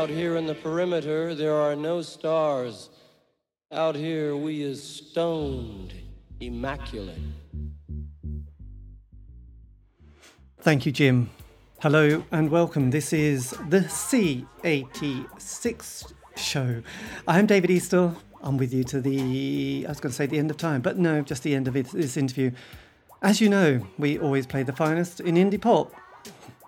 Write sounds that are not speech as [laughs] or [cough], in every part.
Out here in the perimeter, there are no stars. Out here, we is stoned, immaculate. Thank you, Jim. Hello and welcome. This is the C86 show. I'm David Eastaugh. I'm with you to the, I was going to say the end of time, but no, just the end of it, this interview. As you know, we always play the finest in indie pop.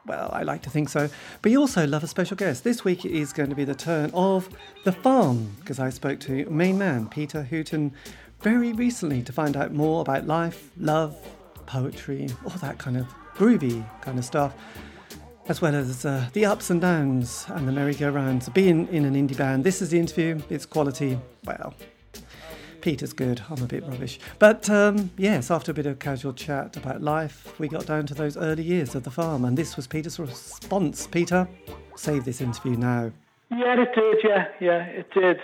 Well, I like to think so. But you also love a special guest. This week is going to be the turn of The Farm, because I spoke to main man Peter Hooton very recently to find out more about life, love, poetry, all that kind of groovy kind of stuff, as well as uh, the ups and downs and the merry-go-rounds. Of being in an indie band, this is the interview, it's quality, well, Peter's good, I'm a bit rubbish. But um, yes, after a bit of casual chat about life, we got down to those early years of the farm, and this was Peter's response. Peter, save this interview now. Yeah, it did. Yeah, yeah, it did.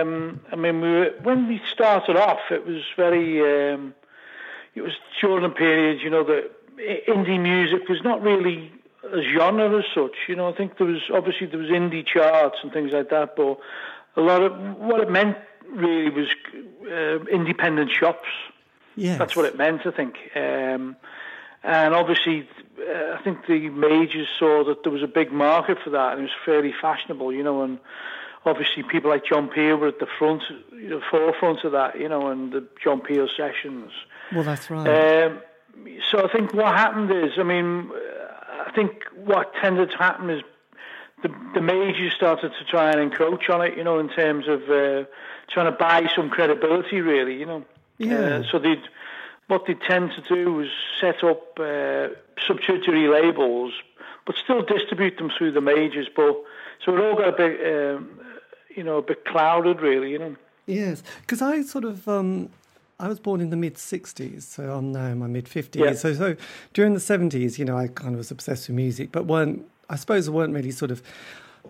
Um, I mean, we were, when we started off, it was very. Um, it was during a period, you know, that indie music was not really a genre as such. You know, I think there was obviously there was indie charts and things like that, but a lot of what it meant really was uh, independent shops. Yes. That's what it meant, I think. Um, and obviously, uh, I think the majors saw that there was a big market for that, and it was fairly fashionable, you know. And obviously, people like John Peel were at the front, you know, forefront of that, you know, and the John Peel sessions. Well, that's right. Um, so I think what happened is, I mean, I think what tended to happen is the, the majors started to try and encroach on it, you know, in terms of uh, trying to buy some credibility, really, you know. Yeah. Uh, so they what they tend to do is set up uh, subsidiary labels, but still distribute them through the majors. But so it all got a bit, um, you know, a bit clouded, really, you know. Yes, because I sort of um, I was born in the mid 60s, so I'm now in my mid 50s. Yeah. So, so during the 70s, you know, I kind of was obsessed with music, but weren't, I suppose, I weren't really sort of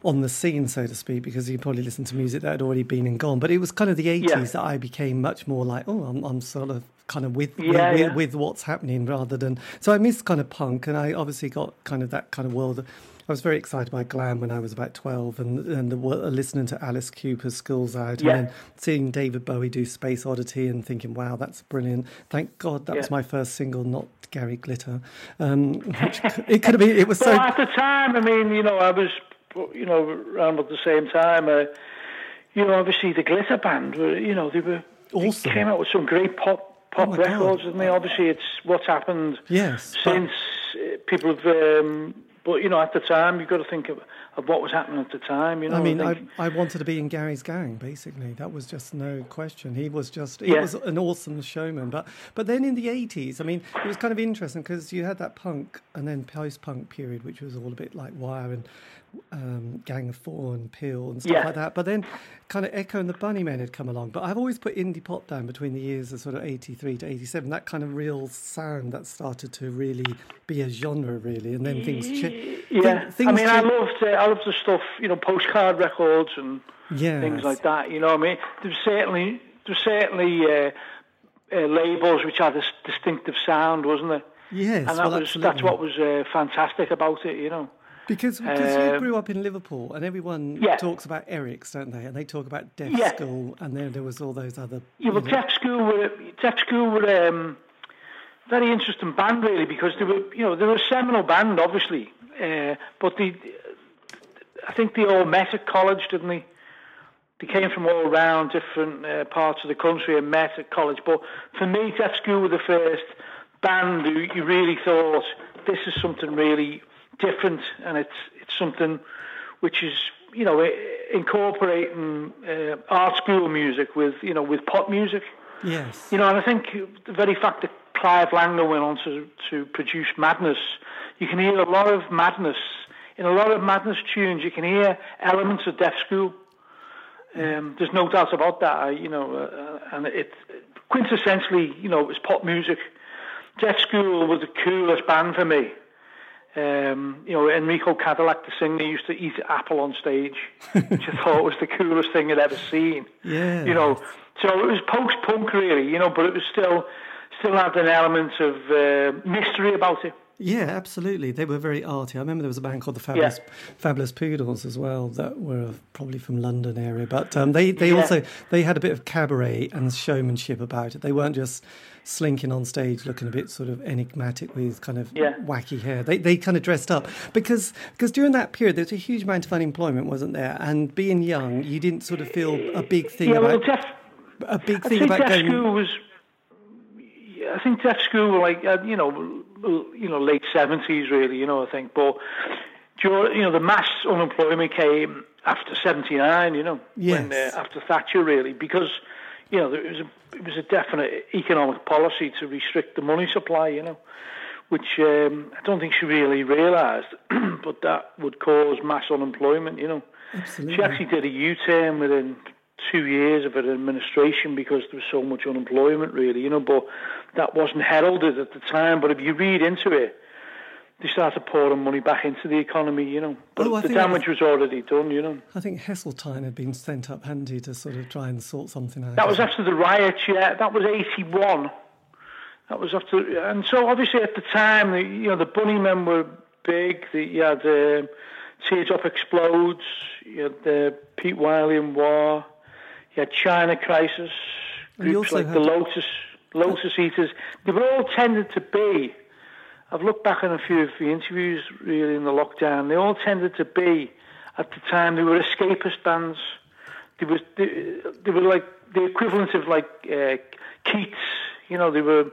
on the scene, so to speak, because you probably listened to music that had already been and gone. But it was kind of the 80s Yeah. that I became much more like, oh, I'm, I'm sort of kind of with, Yeah, with, yeah. with what's happening rather than. So I missed kind of punk, and I obviously got kind of that kind of world. I was very excited by glam when I was about 12 and, and the, listening to Alice Cooper's Schools Out Yeah. and then seeing David Bowie do Space Oddity and thinking, wow, that's brilliant. Thank God that was my first single, not Gary Glitter. Um, [laughs] which it could have been, it was so. At the time, I mean, you know, I was, you know, around at the same time. Uh, you know, obviously the Glitter Band were, you know, they were Awesome. They came out with some great pop pop Oh records, God. didn't they? Obviously, it's what's happened Yes. since uh, people have. Um, but you know, at the time, you've got to think of, of what was happening at the time. You know, I mean, I, I wanted to be in Gary's gang. Basically, that was just no question. He was just he Yeah. was an awesome showman. But but then in the eighties, I mean, it was kind of interesting because you had that punk and then post-punk period, which was all a bit like Wire and um, Gang of Four and Peel and stuff Yeah. like that. But then kind of Echo and the Bunnymen had come along. But I've always put indie pop down between the years of sort of eighty three to eighty seven. That kind of real sound that started to really be a genre, really, and then things changed. yeah. things I mean, I loved uh, I loved the stuff, you know, postcard records and Yes. things like that. You know, what I mean, there's certainly there's certainly uh, uh, labels which had a distinctive sound, wasn't there? Yes, and that well, was that's what was uh, fantastic about it. You know. Because, because you Um, grew up in Liverpool and everyone Yeah. talks about Eric's, don't they? And they talk about Deaf Yeah. School, and then there was all those other. Yeah, well, you Deaf School were Deaf School were um, very interesting band really because they were you know they were a seminal band obviously, uh, but they I think they all met at college, didn't they? They came from all around different uh, parts of the country and met at college. But for me, Deaf School were the first band who you really thought this is something really different, and it's it's something which is you know incorporating uh, art school music with you know with pop music. yes. You know, and I think the very fact that Clive Langer went on to, to produce Madness, you can hear a lot of madness. In a lot of Madness tunes, you can hear elements of Deaf School. Um, there's no doubt about that, I- you know, uh, and it quintessentially, you know, it was pop music. Deaf School was the coolest band for me. Um, you know, Enrico Cadillac, the singer, used to eat apple on stage, which I thought was the coolest thing I'd ever seen. Yeah. You know, so it was post-punk really, you know, but it was still still had an element of uh, mystery about it. Yeah, absolutely. They were very arty. I remember there was a band called the Fabulous Yeah. Fabulous Poodles as well that were probably from London area, but um, they they Yeah. also they had a bit of cabaret and showmanship about it. They weren't just slinking on stage looking a bit sort of enigmatic with kind of Yeah. wacky hair. They they kind of dressed up because because during that period there was a huge amount of unemployment, wasn't there? And being young, you didn't sort of feel a big thing yeah, well, about Deaf, a big thing about going. Was. I think Deaf School were like uh, you know, you know, late seventies really. You know, I think, but during, you know, the mass unemployment came after seventy nine. You know, when uh, after Thatcher really, because you know there was a it was a definite economic policy to restrict the money supply. You know. Which um, I don't think she really realised, [clears throat] but that would cause mass unemployment. You know, Absolutely. she actually did a U-turn within two years of her administration because there was so much unemployment, really, you know. But that wasn't heralded at the time. But if you read into it, they started pouring money back into the economy, you know. But Oh, the damage was already done, you know. I think Heseltine had been sent up handy to sort of try and sort something out. That was after the riots, yeah. That was eighty-one. That was after, and so obviously at the time, the, you know, the Bunnymen were big. The, you had uh, Teardrop Explodes. You had the Pete Wylie and Wah. You had China Crisis. Groups like the Lotus, Lotus Eaters. They were all tended to be. I've looked back on a few of the interviews really in the lockdown. They all tended to be at the time they were escapist bands. They were they, they were like the equivalent of like uh, Keats. You know, they were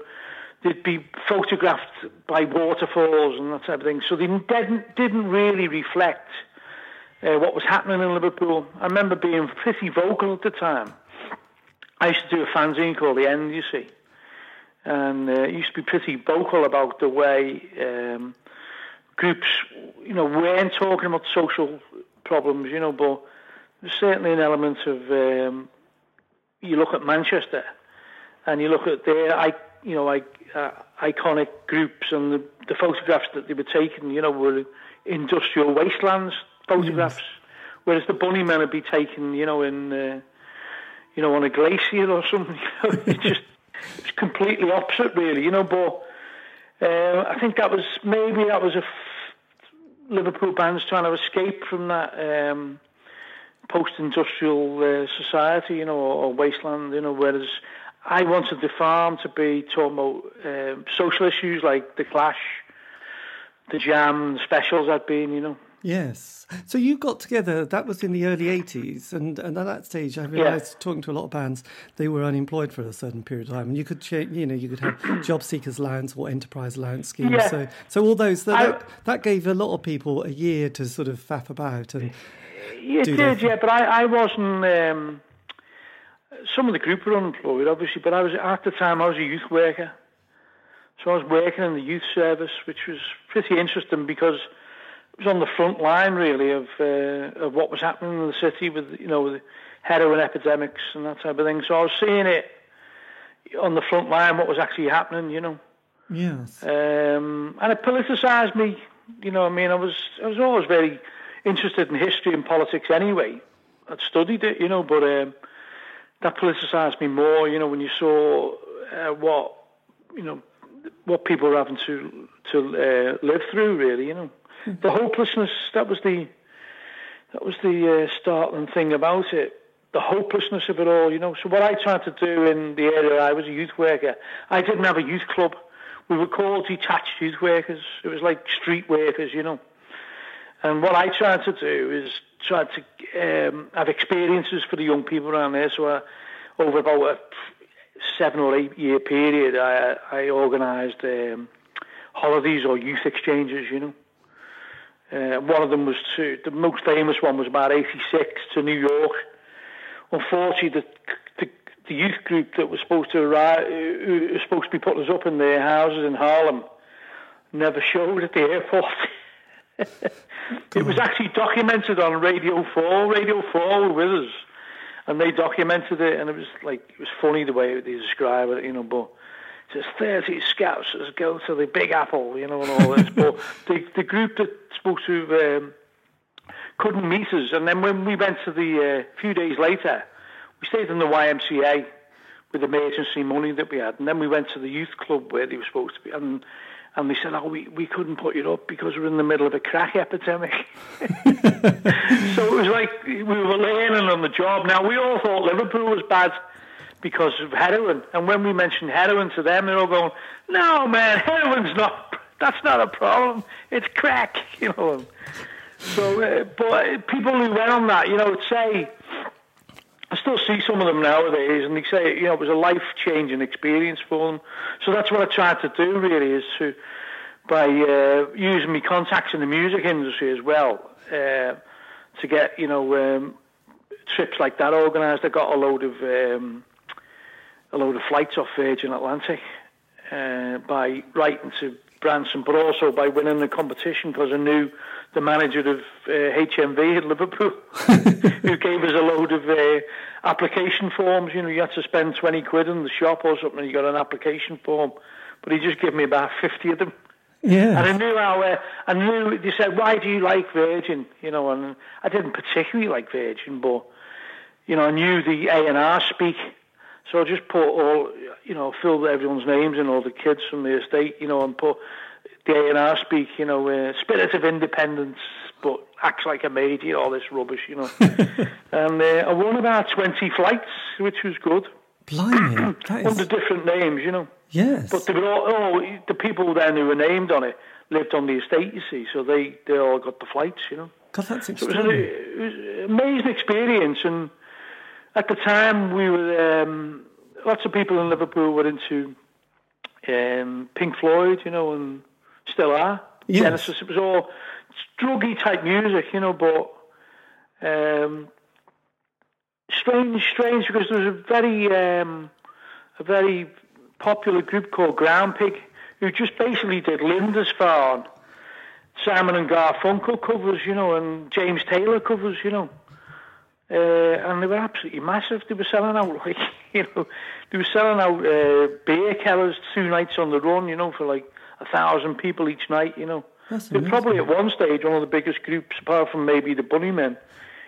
they'd be photographed by waterfalls and that type of thing. So they didn't didn't really reflect uh, what was happening in Liverpool. I remember being pretty vocal at the time. I used to do a fanzine called The End, you see, and uh, used to be pretty vocal about the way um, groups, you know, weren't talking about social problems, you know, but there's certainly an element of um, you look at Manchester and you look at their, I, you know, like uh, iconic groups and the, the photographs that they were taking, you know, were industrial wastelands photographs, whereas the Bunnymen would be taken, you know, in, uh, you know, on a glacier or something. [laughs] It's just it's completely opposite, really, you know. But uh, I think that was maybe that was a f- Liverpool bands trying to escape from that. Um, post-industrial uh, society, you know, or, or wasteland, you know, whereas I wanted the farm to be talking about um social issues like the Clash, the Jam, the specials I'd been, you know. Yes. So you got together, that was in the early 80s, and, and at that stage I realised, talking to a lot of bands, they were unemployed for a certain period of time. And you could, you know, you could have [clears throat] job seekers allowance or enterprise allowance schemes. Yeah. So, so all those, that, I- that, that gave a lot of people a year to sort of faff about. And It do did, that. yeah, but I, I wasn't. Um, some of the group were unemployed, obviously, but I was at the time I was a youth worker, so I was working in the youth service, which was pretty interesting because it was on the front line really of uh, of what was happening in the city with you know with heroin epidemics and that type of thing. So I was seeing it on the front line, what was actually happening, you know. yes. Um, and it politicised me. You know, I mean, I was I was always very interested in history and politics anyway. I'd studied it, you know, but um, that politicised me more. You know, when you saw uh, what you know what people were having to to uh, live through, really, you know, the hopelessness. That was the that was the uh, startling thing about it. The hopelessness of it all, you know. So what I tried to do in the area, I was a youth worker. I didn't have a youth club. We were called detached youth workers. It was like street workers, you know. And what I tried to do is try to um, have experiences for the young people around there. So I, over about a seven or eight year period, I, I organised um, holidays or youth exchanges, you know. Uh, one of them was to, the most famous one was about 86 to New York. Unfortunately, the, the, the youth group that was supposed to arrive, who was supposed to be putting us up in their houses in Harlem, never showed at the airport. [laughs] it was actually documented on Radio 4. Radio 4 were with us, and they documented it, and it was like, it was funny the way they describe it, you know, but just 30 scouts that go to the Big Apple, you know, and all this. [laughs] but the, the group that's supposed to um, couldn't meet us, and then when we went to the uh, few days later, we stayed in the YMCA with emergency money that we had, and then we went to the youth club where they were supposed to be, and and they said, "Oh, we, we couldn't put you up because we're in the middle of a crack epidemic." [laughs] [laughs] so it was like we were learning on the job. Now we all thought Liverpool was bad because of heroin, and when we mentioned heroin to them, they're all going, "No, man, heroin's not. That's not a problem. It's crack," [laughs] you know. So, uh, but people who went on that, you know, would say. I still see some of them nowadays, and they say, you know, it was a life changing experience for them. So that's what I tried to do, really, is to, by uh, using my contacts in the music industry as well, uh, to get, you know, um, trips like that organised. I got a load of um, a load of flights off Virgin Atlantic uh, by writing to Branson, but also by winning the competition because I knew the manager of uh, HMV at Liverpool, [laughs] who gave us a load of uh, application forms. You know, you had to spend 20 quid in the shop or something, and you got an application form. But he just gave me about 50 of them. Yeah. And I knew how, uh, I knew, they said, why do you like Virgin? You know, and I didn't particularly like Virgin, but, you know, I knew the A&R speak. So I just put all, you know, filled everyone's names and all the kids from the estate, you know, and put the A&R speak, you know, uh, spirit of independence, but acts like a maid, you know, all this rubbish, you know. [laughs] and uh, I won about 20 flights, which was good. Blimey. [clears throat] That Under different names, you know. yes. But they were all, all the people then who were named on it lived on the estate, you see, so they, they all got the flights, you know. God, that's So it was, an, it was an amazing experience, and at the time we were um, lots of people in Liverpool were into um, Pink Floyd, you know, and still are. Yes. Genesis. It was all druggy type music, you know, but um, strange, strange because there was a very um, a very popular group called Ground Pig who just basically did Lindisfarne, Simon and Garfunkel covers, you know, and James Taylor covers, you know. Uh, and they were absolutely massive. They were selling out, [laughs] like, you know, they were selling out uh, beer kellers two nights on the run, you know, for like a thousand people each night, you know. That's They're amazing. probably at one stage one of the biggest groups, apart from maybe the Bunnymen,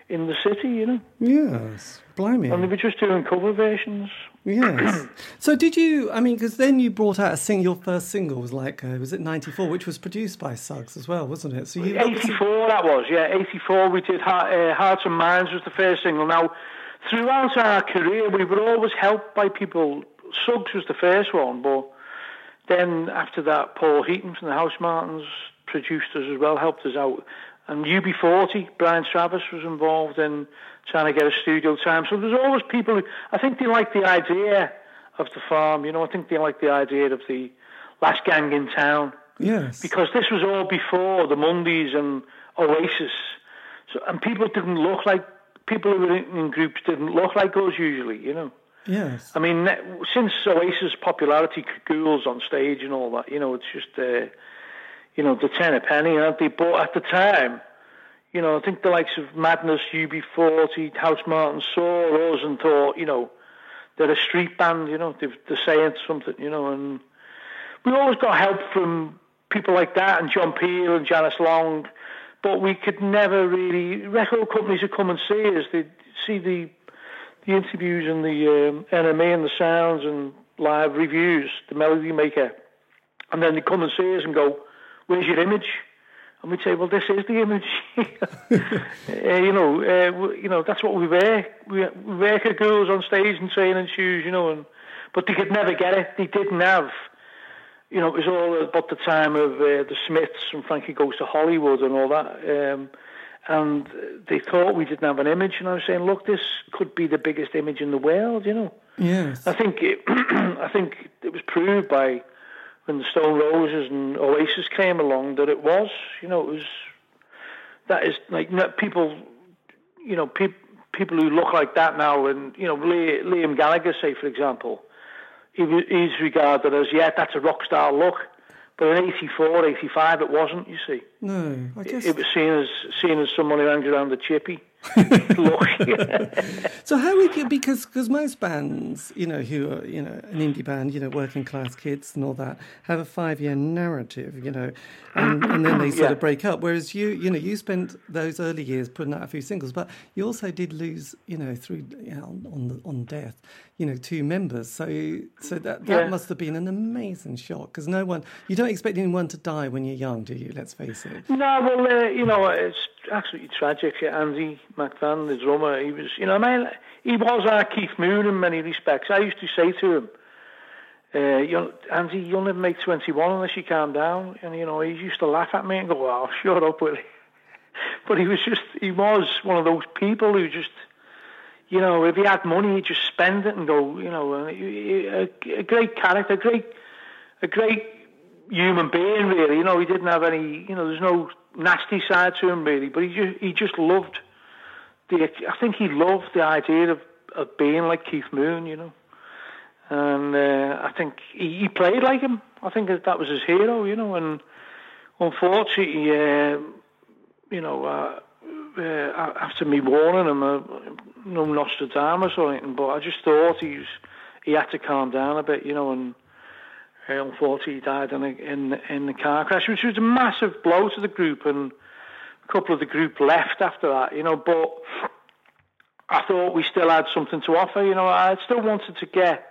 in the city, you know. Yes. Blimey. And they were just doing cover versions. Yes. [clears throat] so did you? I mean, because then you brought out a sing. Your first single was like, uh, was it '94, which was produced by Suggs as well, wasn't it? So you. 84 that was, yeah. 84 we did Heart, uh, Hearts and Minds was the first single. Now, throughout our career, we were always helped by people. Suggs was the first one, but then after that, Paul Heaton from the Housemartins produced us as well, helped us out. And UB40, Brian Travers was involved in trying to get a studio time. So there's always people who, I think they like the idea of the farm, you know, I think they like the idea of the last gang in town Yes. because this was all before the Mondays and Oasis. So, and people didn't look like people who were in, groups didn't look like us usually, you know. Yes. I mean, since Oasis' popularity cools on stage and all that, you know, it's just, uh, you know, the ten a penny, aren't they? But at the time, you know, I think the likes of Madness, UB40, Housemartin saw thought, you know, they're a street band, you know, they're saying something, you know, and we always got help from people like that and John Peel and Janice Long, but we could never really. Record companies would come and see us. They'd see the the interviews and the um, NME and the sounds and live reviews, the Melody Maker, and then they'd come and see us and go, "Where's your image?" And we'd say, "Well, this is the image." [laughs] uh, you know, uh, w- you know that's what we wear. We, we wear girls on stage and training shoes, you know, and but they could never get it. They didn't have you know, it was all about the time of uh, the Smiths and Frankie Goes to Hollywood and all that. Um, and they thought we didn't have an image, and I was saying, look, this could be the biggest image in the world, you know. Yes. I think it, [clears throat] I think it was proved by when the Stone Roses and Oasis came along that it was, you know, it was that is like people, you know, peop, people who look like that now, and you know, Liam Gallagher, say for example, he, he's regarded as yeah, that's a rock star look, but in '84, '85, it wasn't. You see, No. I guess. it was seen as seen as someone who hangs around the chippy. Look. [laughs] So how would you because because most bands, you know, who are you know an indie band, you know, working class kids and all that, have a five year narrative, you know, and, and then they sort Yeah. of break up. Whereas you, you know, you spent those early years putting out a few singles, but you also did lose, you know, through you know, on on, the, on death, you know, two members. So so that that Yeah. must have been an amazing shock because no one, you don't expect anyone to die when you're young, do you? Let's face it. No, well, uh, you know, it's absolutely tragic. Andy McVann, the drummer, he was, you know, I mean, he was our Keith Moon in many respects. I used to say to him, uh, you'll, Andy, you'll never make 21 unless you calm down. And, you know, he used to laugh at me and go, well, [laughs] shut up, Willie. [laughs] But he was just, he was one of those people who just, you know, if he had money, he'd just spend it and go, you know, a, a great character, a great, a great human being, really. You know, he didn't have any, you know, there's no nasty side to him, really. But he just, he just loved the, I think he loved the idea of, of being like Keith Moon, you know. And uh, I think he, he played like him. I think that, was his hero, you know. And unfortunately, uh, you know, uh, uh, after me warning him, uh, no Nostradamus or anything, but I just thought he was, he had to calm down a bit, you know, and uh, unfortunately he died in a, in in the car crash, which was a massive blow to the group, and couple of the group left after that, you know. But I thought we still had something to offer, you know. I still wanted to get,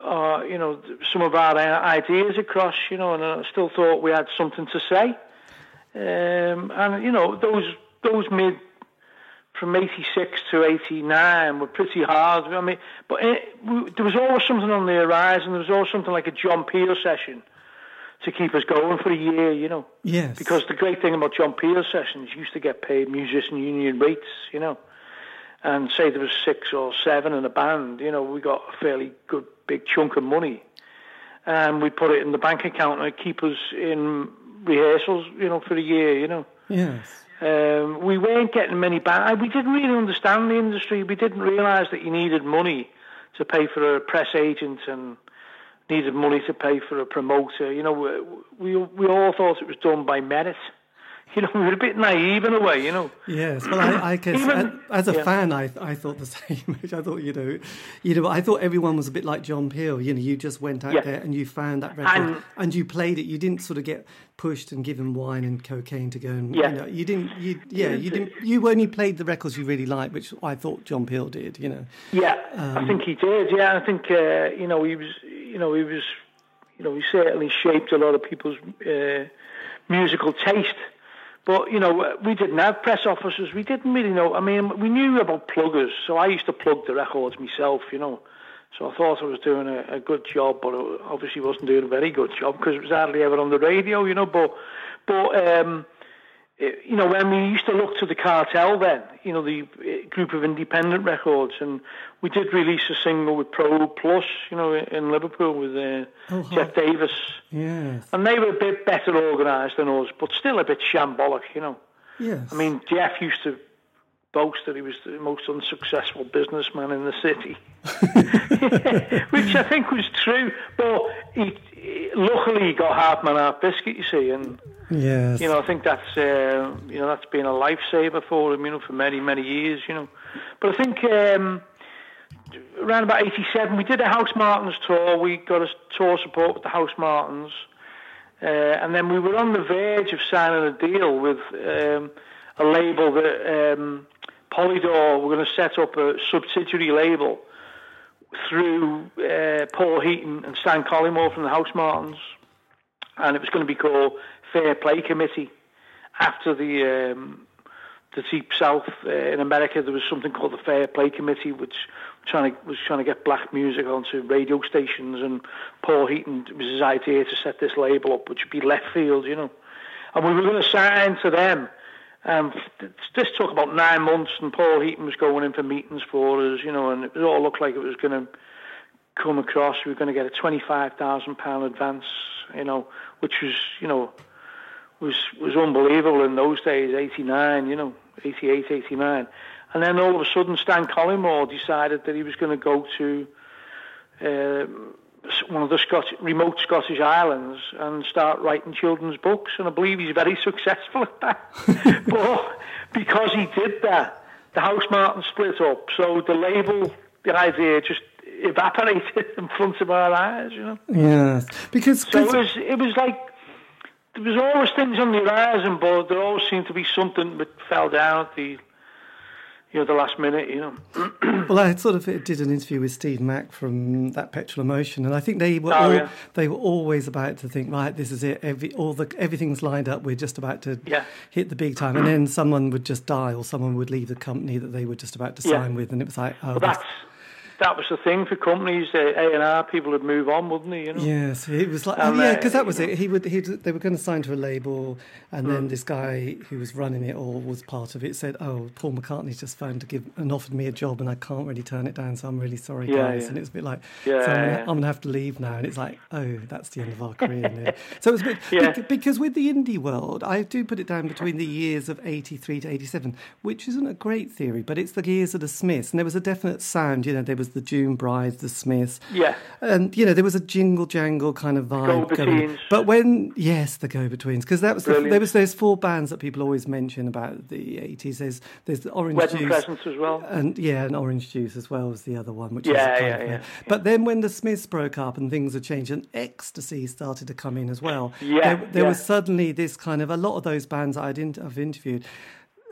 uh, you know, some of our ideas across, you know, and I still thought we had something to say. Um, and you know, those those mid from '86 to '89 were pretty hard. I mean, but it, we, there was always something on the horizon. There was always something like a John Peel session to keep us going for a year. You know, Yes. because the great thing about John Peel sessions, you used to get paid musician union rates. You know, and say there was six or seven in a band. You know, we got a fairly good big chunk of money, and we put it in the bank account and keep us in rehearsals. You know, for a year. You know. yes. Um, we weren't getting many bands. We didn't really understand the industry. We didn't realise that you needed money to pay for a press agent and needed money to pay for a promoter. You know, we we, we all thought it was done by merit. You know, we [laughs] were a bit naive in a way. You know. Yes, well, I, I guess [clears throat] Even- as a yeah. fan, I I thought the [laughs] same. I thought you know, you know, I thought everyone was a bit like John Peel. You know, you just went out Yeah. there and you found that record and, And- you played it. You didn't sort of get pushed and given wine and cocaine to go and Yeah. you know, you didn't. You [laughs] yeah, you didn't. You only played the records you really liked, which I thought John Peel did. You know, Yeah, Um, I think he did. Yeah, I think uh, you know he was. You know he was. You know he certainly shaped a lot of people's uh, musical taste. But you know we didn't have press officers. We didn't really know. I mean, we knew about pluggers, so I used to plug the records myself. You know, so I thought I was doing a, a good job, but obviously wasn't doing a very good job because it was hardly ever on the radio. You know, but but. Um, it- you know, when we used to look to the cartel then, you know, the uh, group of independent records, and we did release a single with Probe Plus, you know, in Liverpool with uh, Oh. Geoff Davies. yes, And they were a bit better organised than us, but still a bit shambolic, you know. yes. I mean, Jeff used to boast that he was the most unsuccessful businessman in the city, [laughs] [laughs] which I think was true. But he, he- luckily, he got half man, half biscuit, you see, and yes, you know, I think that's uh, you know that's been a lifesaver for him, you know, for many many years, you know. But I think um, around about '87, we did a Housemartins tour. We got a tour support with the Housemartins, uh, and then we were on the verge of signing a deal with um, a label that um, Polydor were going to set up a subsidiary label through uh, Paul Heaton and Stan Cullimore from the Housemartins and it was going to be called Fair Play Committee. After the um, the Deep South uh, in America, there was something called the Fair Play Committee, which trying to, was trying to get black music onto radio stations. And Paul Heaton it was his idea to set this label up, which would be left field, you know. And we were going to sign to them. Um, this took about nine months, and Paul Heaton was going in for meetings for us, you know, and it all looked like it was going to come across. We were going to get a twenty-five thousand pound advance, you know, which was, you know, was was unbelievable in those days. Eighty-nine, you know, 88, 89. and then all of a sudden, Stan Cullimore decided that he was going to go to uh, one of the Scot- remote Scottish islands and start writing children's books, and I believe he's very [laughs] successful at that. [laughs] but because he did that, the Housemartin split up, so the label, the idea just evaporated [laughs] in front of our eyes, you know. Yes, because So it was, it was like there was always things on the horizon, but there always seemed to be something that fell down at the, you know, the last minute, you know. [clears throat] Well, I sort of did an interview with Steve Mack from that Petrol Emotion, and I think they were Oh, all, yeah. they were always about to think, right, this is it. Every all the everything's lined up. We're just about to Yeah. hit the big time, and then someone would just die, or someone would leave the company that they were just about to Yeah. sign with, and it was like, oh, that's- that's that was the thing for companies. Uh, A and R people would move on, wouldn't they? You know. Yes, it was like, And, oh yeah, uh, because that was you it. He would, he they were going to sign to a label, and Mm. then this guy who was running it or was part of it said, "Oh, Paul McCartney's just phoned to give and offered me a job, and I can't really turn it down, so I'm really sorry, Yeah, guys." yeah. And it's a bit like, Yeah, so I'm, gonna. I'm gonna have to leave now, and it's like, oh, that's the end of our career. now. [laughs] So it was a bit, Yeah. because with the indie world, I do put it down between the years of '83 to '87, which isn't a great theory, but it's the years of the Smiths, and there was a definite sound. You know, there was the June Brides, the Smiths. Yeah. And you know there was a jingle jangle kind of vibe going. But when yes, the go-betweens because that was the, there was those four bands that people always mention about the eighties. There's there's the Orange Wedding Juice presents as well. and yeah, and Orange Juice as well was the other one. Which Yeah, kind yeah, yeah. But then when the Smiths broke up and things had changed, and ecstasy started to come in as well. Yeah, there, there yeah. was suddenly this kind of a lot of those bands I'd in, I've interviewed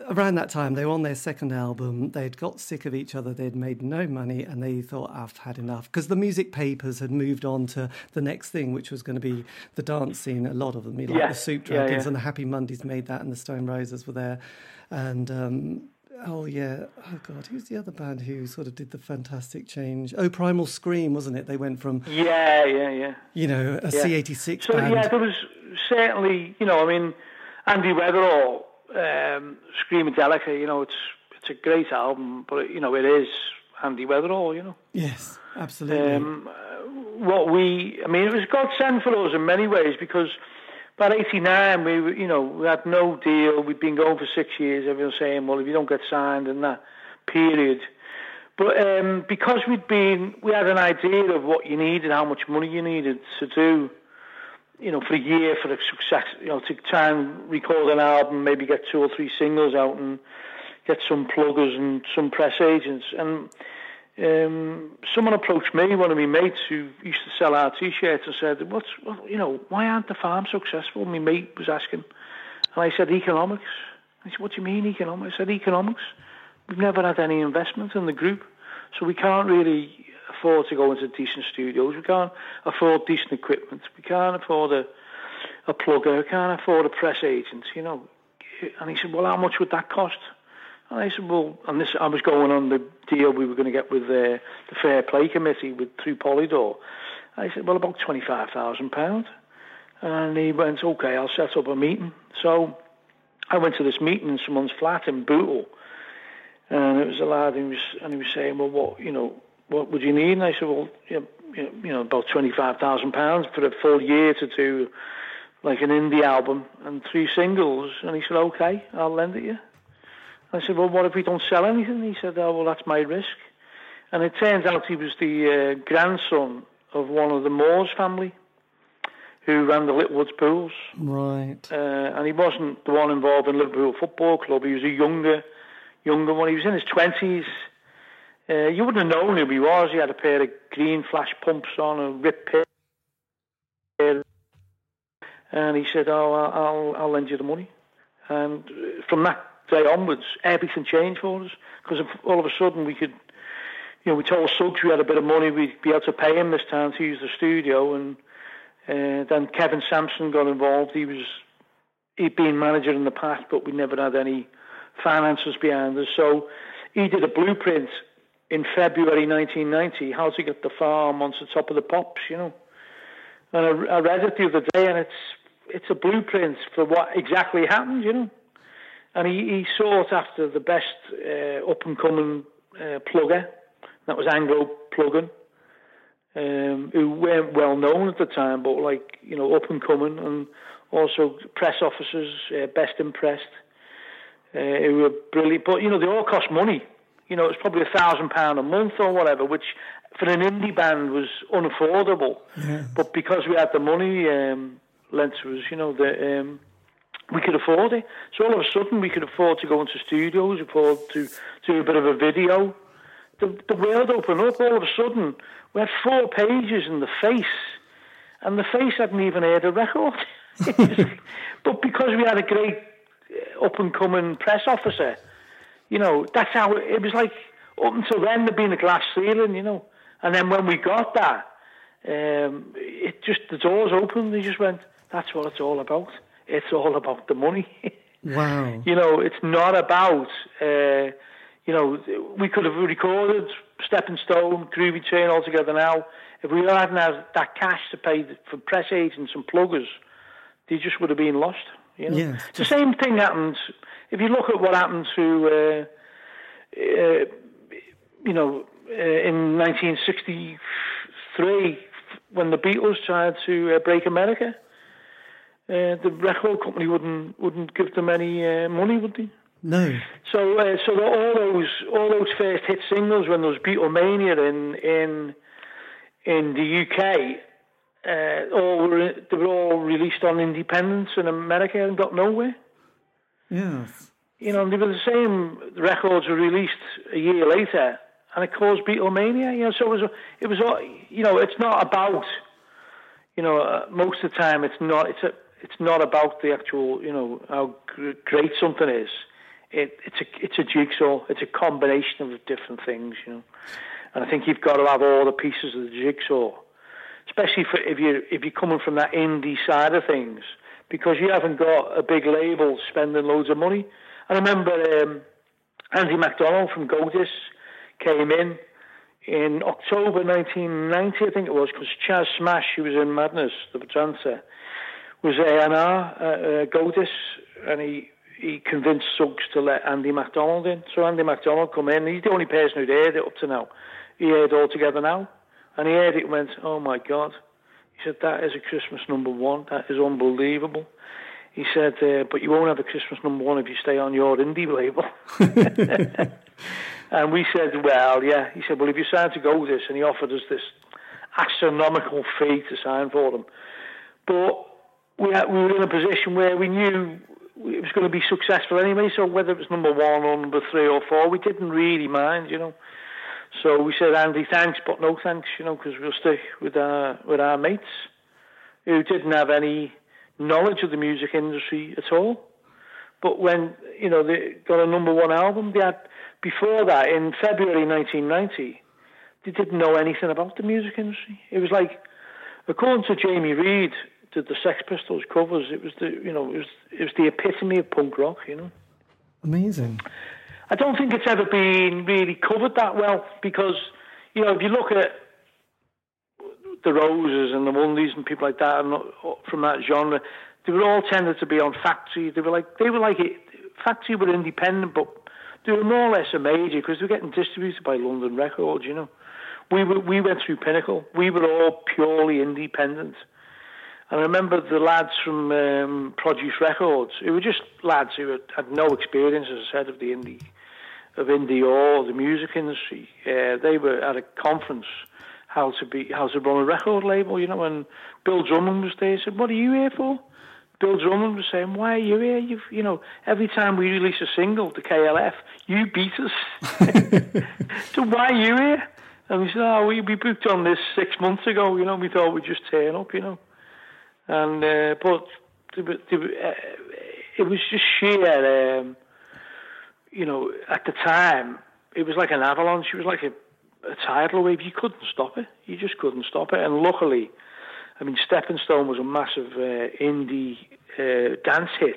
around that time, they were on their second album. They'd got sick of each other. They'd made no money, and they thought, "I've had enough." Because the music papers had moved on to the next thing, which was going to be the dance scene. A lot of them, like Yeah, the Soup Dragons yeah. and the Happy Mondays, made that, and the Stone Roses were there, and. Um, Oh yeah! Oh god, who's the other band who sort of did the fantastic change? Oh, Primal Scream, wasn't it? They went from Yeah, yeah, yeah. you know a Yeah. C86 So band. yeah, there was certainly, you know, I mean, Andy Weatherall, um, Screamadelica, you know, it's it's a great album, but you know, it is Andy Weatherall, you know. Yes, absolutely. Um, uh, what we, I mean, it was God sent for us in many ways because by '89 we, were- you know, we had no deal. We'd been going for six years. Everyone saying, well, if you don't get signed in that period. But um, because we'd been, we had an idea of what you needed, how much money you needed to do, you know, for a year for a success, you know, to try and record an album, maybe get two or three singles out and get some pluggers and some press agents. And um, someone approached me, one of my mates who used to sell our t-shirts, and said, "What's, what, you know, why aren't the farms successful?" My mate was asking, and I said, "Economics." I said, "What do you mean economics?" I said, "Economics. We've never had any investment in the group, so we can't really afford to go into decent studios. We can't afford decent equipment. We can't afford a, a plugger. We can't afford a press agent. You know." And he said, "Well, how much would that cost?" And I said, well, and this, I was going on the deal we were going to get with the, the Fair Play Committee with through Polydor. I said, well, about twenty-five thousand pounds. And he went, okay, I'll set up a meeting. So I went to this meeting in someone's flat in Bootle, and it was a lad who was, and he was saying, well, what, you know, what would you need? And I said, well, you know, about twenty-five thousand pounds for a full year to do like an indie album and three singles. And he said, okay, I'll lend it you. I said, well, what if we don't sell anything? He said, oh, well, that's my risk. And it turns out he was the uh, grandson of one of the Moores family who ran the Littlewoods pools. right. Uh, and he wasn't the one involved in Liverpool Football Club. He was a younger, younger one. He was in his 20s. Uh, you wouldn't have known who he was. He had a pair of green flash pumps on, a ripped pair. And he said, oh, I'll, I'll, lend you the money. And uh, from that day onwards, everything changed for us because all of a sudden we could, you know, we told Suggs we had a bit of money, we'd be able to pay him this time to use the studio. And uh, then Kevin Sampson got involved. He was he'd been manager in the past, but we never had any finances behind us. So he did a blueprint in February 1990 how to get the farm onto the top of the pops, you know. And I, I read it the other day, and it's it's a blueprint for what exactly happened, you know. And he, he sought after the best uh, up and coming uh, plugger. That was Anglo Plugging, um, who weren't well known at the time, but like you know, up and coming, and also press officers, uh, best impressed, uh, who were brilliant. But you know, they all cost money. You know, it's probably a thousand pound a month or whatever, which for an indie band was unaffordable. But because we had the money um, lent to us, you know, the um, we could afford it. So all of a sudden, we could afford to go into studios, afford to do a bit of a video. The, the world opened up. All of a sudden, we had four pages in the face, and the face hadn't even heard a record. [laughs] [laughs] but because we had a great uh, up and coming press officer, you know, that's how it, it was like. Up until then, there'd been a glass ceiling, you know, and then when we got that, um, it just the doors opened. They just went. That's what it's all about it's all about the money. [laughs] Wow. you know, it's not about, uh, you know, we could have recorded Stepping Stone, Groovy Train all together now. If we hadn't had that cash to pay for press agents and pluggers, they just would have been lost. You know? Yes, the same thing happens. If you look at what happened to, uh, uh, you know, uh, in 1963 when the Beatles tried to uh, break America uh, the record company wouldn't wouldn't give them any uh, money, would they? No. So, uh, so all those all those first hit singles when there was Beatlemania in in in the UK, uh, all were, they were all released on independence in America and got nowhere. Yes. You know, they were the same records were released a year later, and it caused Beatlemania. You know, so it was it was you know it's not about you know uh, most of the time it's not it's a it's not about the actual, you know, how great something is. It, it's a it's a jigsaw. It's a combination of different things, you know. And I think you've got to have all the pieces of the jigsaw, especially for if you if you're coming from that indie side of things, because you haven't got a big label spending loads of money. I remember um, Andy McDonald from Go! Discs came in in October 1990, I think it was, because Chas Smash, who was in Madness, the dancer, was A&R, uh, uh, Go! Discs, and he, he convinced Suggs to let Andy McDonald in. So Andy McDonald come in. He's the only person who'd heard it up to now. He heard All Together Now. And he heard it and went, oh my God. He said, that is a Christmas number one. That is unbelievable. He said, uh, but you won't have a Christmas number one if you stay on your indie label. [laughs] and we said, well, yeah. He said, well, if you sign to go this, and he offered us this astronomical fee to sign for them. But we, had, we were in a position where we knew it was going to be successful anyway. So whether it was number one or number three or four, we didn't really mind, you know. So we said, Andy, thanks, but no thanks, you know, because we'll stick with our with our mates who didn't have any knowledge of the music industry at all. But when you know they got a number one album, they had before that in February 1990, they didn't know anything about the music industry. It was like, according to Jamie Reid, did the Sex Pistols covers. It was the you know it was it was the epitome of punk rock. You know, amazing. I don't think it's ever been really covered that well because you know if you look at the Roses and the Mondays and people like that and from that genre, they were all tended to be on Factory. They were like they were like it, Factory were independent, but they were more or less a major because they were getting distributed by London Records. You know, we were, we went through Pinnacle. We were all purely independent. And I remember the lads from um, Produce Records, who were just lads who had, had no experience, as I said, of the indie, of indie or the music industry. Uh, they were at a conference how to be how to run a record label, you know. And Bill Drummond was there. He said, "What are you here for?" Bill Drummond was saying, "Why are you here? You've, you know, every time we release a single to KLF, you beat us. [laughs] so why are you here?" And we said, "Oh, we we booked on this six months ago. You know, we thought we'd just turn up, you know." and uh, but uh, it was just sheer. Um, you know, at the time, it was like an avalanche. It was like a, a tidal wave. You couldn't stop it. You just couldn't stop it. And luckily, I mean, Stepping Stone was a massive uh, indie uh, dance hit.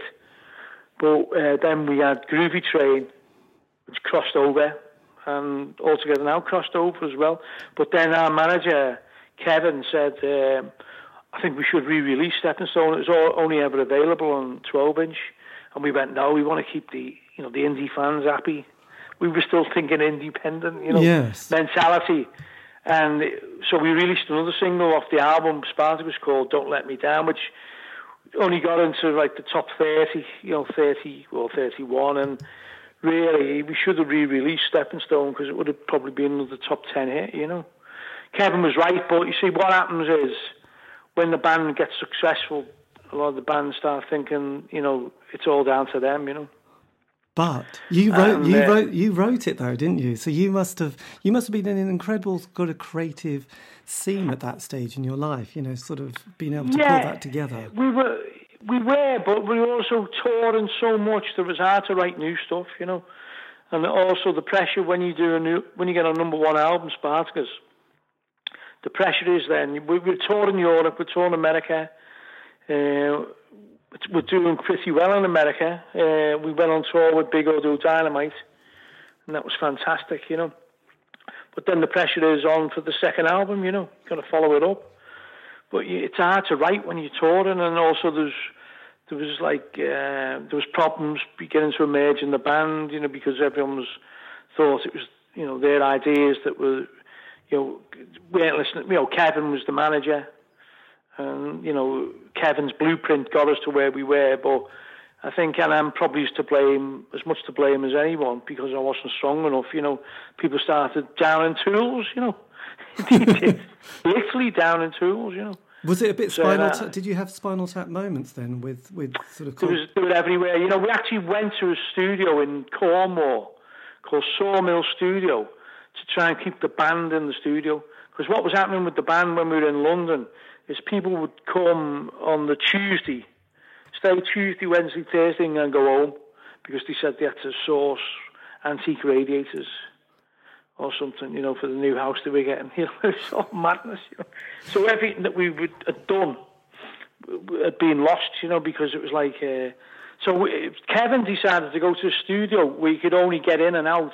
But uh, then we had Groovy Train, which crossed over, and Altogether Now crossed over as well. But then our manager, Kevin, said, um, I think we should re-release Stepping Stone. It was all, only ever available on 12 inch, and we went, no, we want to keep the you know the indie fans happy. We were still thinking independent, you know, yes. mentality. And so we released another single off the album, Spartacus, called "Don't Let Me Down," which only got into like the top 30, you know, 30 or 31, and really we should have re-released Stepping Stone because it would have probably been another top 10 hit, you know. Kevin was right, but you see what happens is when the band gets successful a lot of the bands start thinking, you know, it's all down to them, you know. But you wrote, you uh, wrote, you wrote it though, didn't you? So you must have, you must have been in an incredible sort of creative scene at that stage in your life. You know, sort of being able to yeah, pull that together. We were, we were, but we were also touring so much that it was hard to write new stuff. You know, and also the pressure when you do a new, when you get a number one album, Spartacus. The pressure is then we, we're touring Europe, we're touring America. Uh, we're doing pretty well in America. Uh, we went on tour with Big Audio Dynamite, and that was fantastic, you know. But then the pressure is on for the second album, you know. Got to follow it up. But it's hard to write when you're touring, and also there's there was like uh, there was problems beginning to emerge in the band, you know, because everyone was thought it was you know their ideas that were you know weren't listening. You know, Kevin was the manager, and you know Kevin's blueprint got us to where we were. But I think and I'm probably to blame as much to blame as anyone because I wasn't strong enough. You know, people started down in tools. You know, [laughs] [laughs] literally down in tools. You know. Was it a bit spinal? So, uh, did you have spinal tap moments then with with sort of? There was, there was everywhere. You know, we actually went to a studio in Cornwall called Sawmill Studio to try and keep the band in the studio. Because what was happening with the band when we were in London is people would come on the Tuesday, stay Tuesday, Wednesday, Thursday, and go home because they said they had to source antique radiators or something, you know, for the new house they were getting. [laughs] You know, it's all madness. You know? So everything that we would, had done had been lost, you know, because it was like. Uh, so we, Kevin decided to go to a studio where you could only get in and out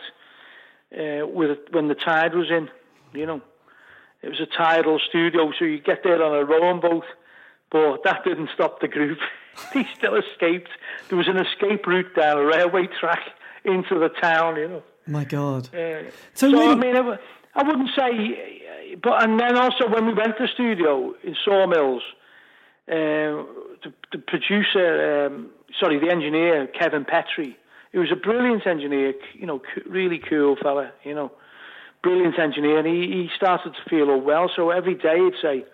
uh, with when the tide was in, you know. It was a tidal studio, so you get there on a rowing boat. But that didn't stop the group. [laughs] they still escaped. There was an escape route down a railway track into the town, you know. My God. Uh, so, so I mean, I, I wouldn't say, but and then also when we went to the studio in Sawmills, uh, the, the, producer, um, sorry, the engineer Kevin Petrie, he was a brilliant engineer, you know, really cool fella, you know brilliant engineer, and he, he started to feel unwell. So every day he'd say,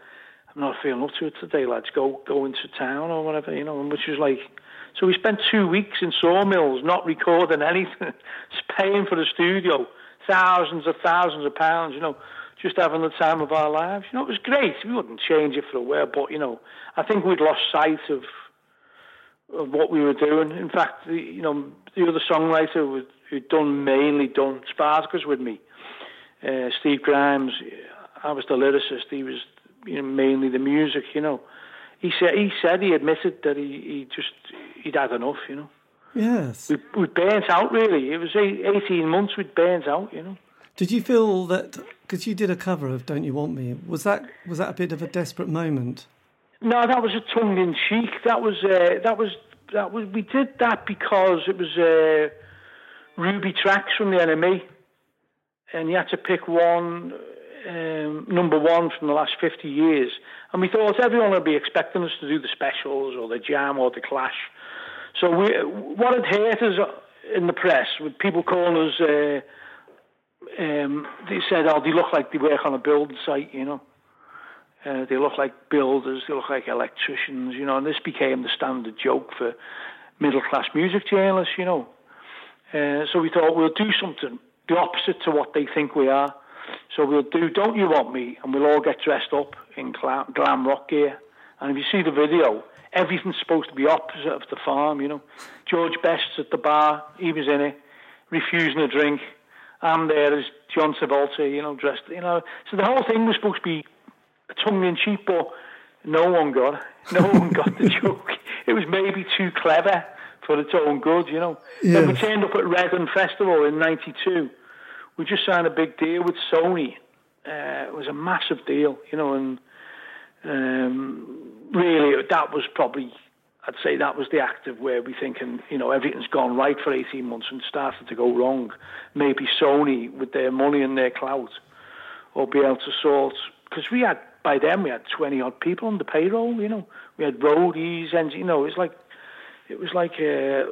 "I'm not feeling up to it today, lads. Go go into town or whatever," you know. Which was like, so we spent two weeks in sawmills, not recording anything, [laughs] paying for the studio, thousands of thousands of pounds, you know, just having the time of our lives. You know, it was great. We wouldn't change it for a while, but you know, I think we'd lost sight of of what we were doing. In fact, the, you know, the other songwriter who'd done mainly done Spartacus with me uh, Steve Grimes, I was the lyricist. He was you know, mainly the music. You know, he said he said he admitted that he, he just he'd had enough. You know. Yes. We we burnt out really. It was eighteen months we'd burnt out. You know. Did you feel that because you did a cover of "Don't You Want Me"? Was that was that a bit of a desperate moment? No, that was a tongue in cheek. That was uh, that was that was we did that because it was uh, Ruby Trax from the NME and you had to pick one um, number one from the last 50 years. And we thought everyone would be expecting us to do the specials or the jam or the clash. So we, what had hurt us in the press with people calling us, uh, um, they said, oh, they look like they work on a building site, you know. Uh, they look like builders, they look like electricians, you know, and this became the standard joke for middle class music journalists, you know. Uh, so we thought we'll do something the opposite to what they think we are. So we'll do Don't You Want Me, and we'll all get dressed up in glam, rock gear. And if you see the video, everything's supposed to be opposite of the farm, you know. George Best's at the bar, he was in it, refusing a drink. I'm there as John Travolta, you know, dressed, you know. So the whole thing was supposed to be tongue in cheek, but no one got. No one got the [laughs] joke. It was maybe too clever for its own good, you know. Yes. Then we turned up at Reading Festival in '92. We just signed a big deal with Sony. Uh, it was a massive deal, you know, and um, really that was probably, I'd say that was the act of where we thinking, you know, everything's gone right for 18 months and started to go wrong. Maybe Sony, with their money and their clout, will be able to sort, because we had, by then we had 20 odd people on the payroll, you know. We had roadies and, you know, it's like it was like a,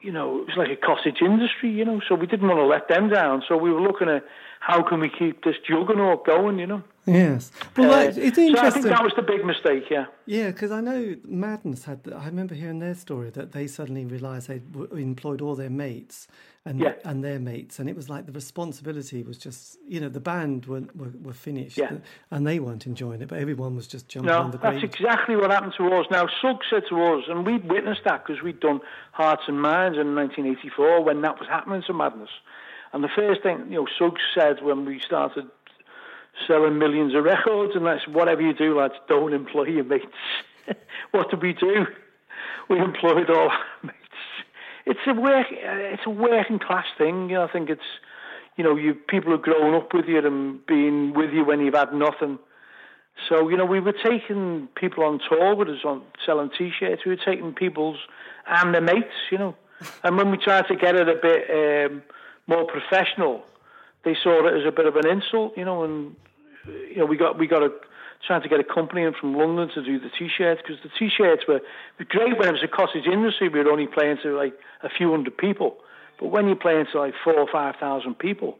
you know, it was like a cottage industry, you know. So we didn't want to let them down. So we were looking at how can we keep this juggernaut going? You know. Yes. Well, Uh, it's so I think that was the big mistake. Yeah. Yeah, because I know Madness had. I remember hearing their story that they suddenly realised they'd employed all their mates and Yeah. and their mates, and it was like the responsibility was just you know the band were were, were finished Yeah. and they weren't enjoying it, but everyone was just jumping No, on the that's great. exactly what happened to us. Now, Suggs said to us, and we'd witnessed that because we'd done Hearts and Minds in 1984 when that was happening to Madness. And the first thing, you know, Suggs said when we started selling millions of records, and that's whatever you do, lads, don't employ your mates. [laughs] what did we do? We employed all our [laughs] mates. It's a work, uh, it's a working class thing. You know, I think it's, you know, you people have grown up with you and been with you when you've had nothing. So, you know, we were taking people on tour with us on selling T-shirts. We were taking people's and their mates, you know. And when we tried to get it a bit um, more professional, they saw it as a bit of an insult, you know. And you know, we got we got a trying to get a company in from London to do the T-shirts because the T-shirts were, were great when it was a cottage industry. We were only playing to like a few hundred people, but when you're playing to like four or five thousand people,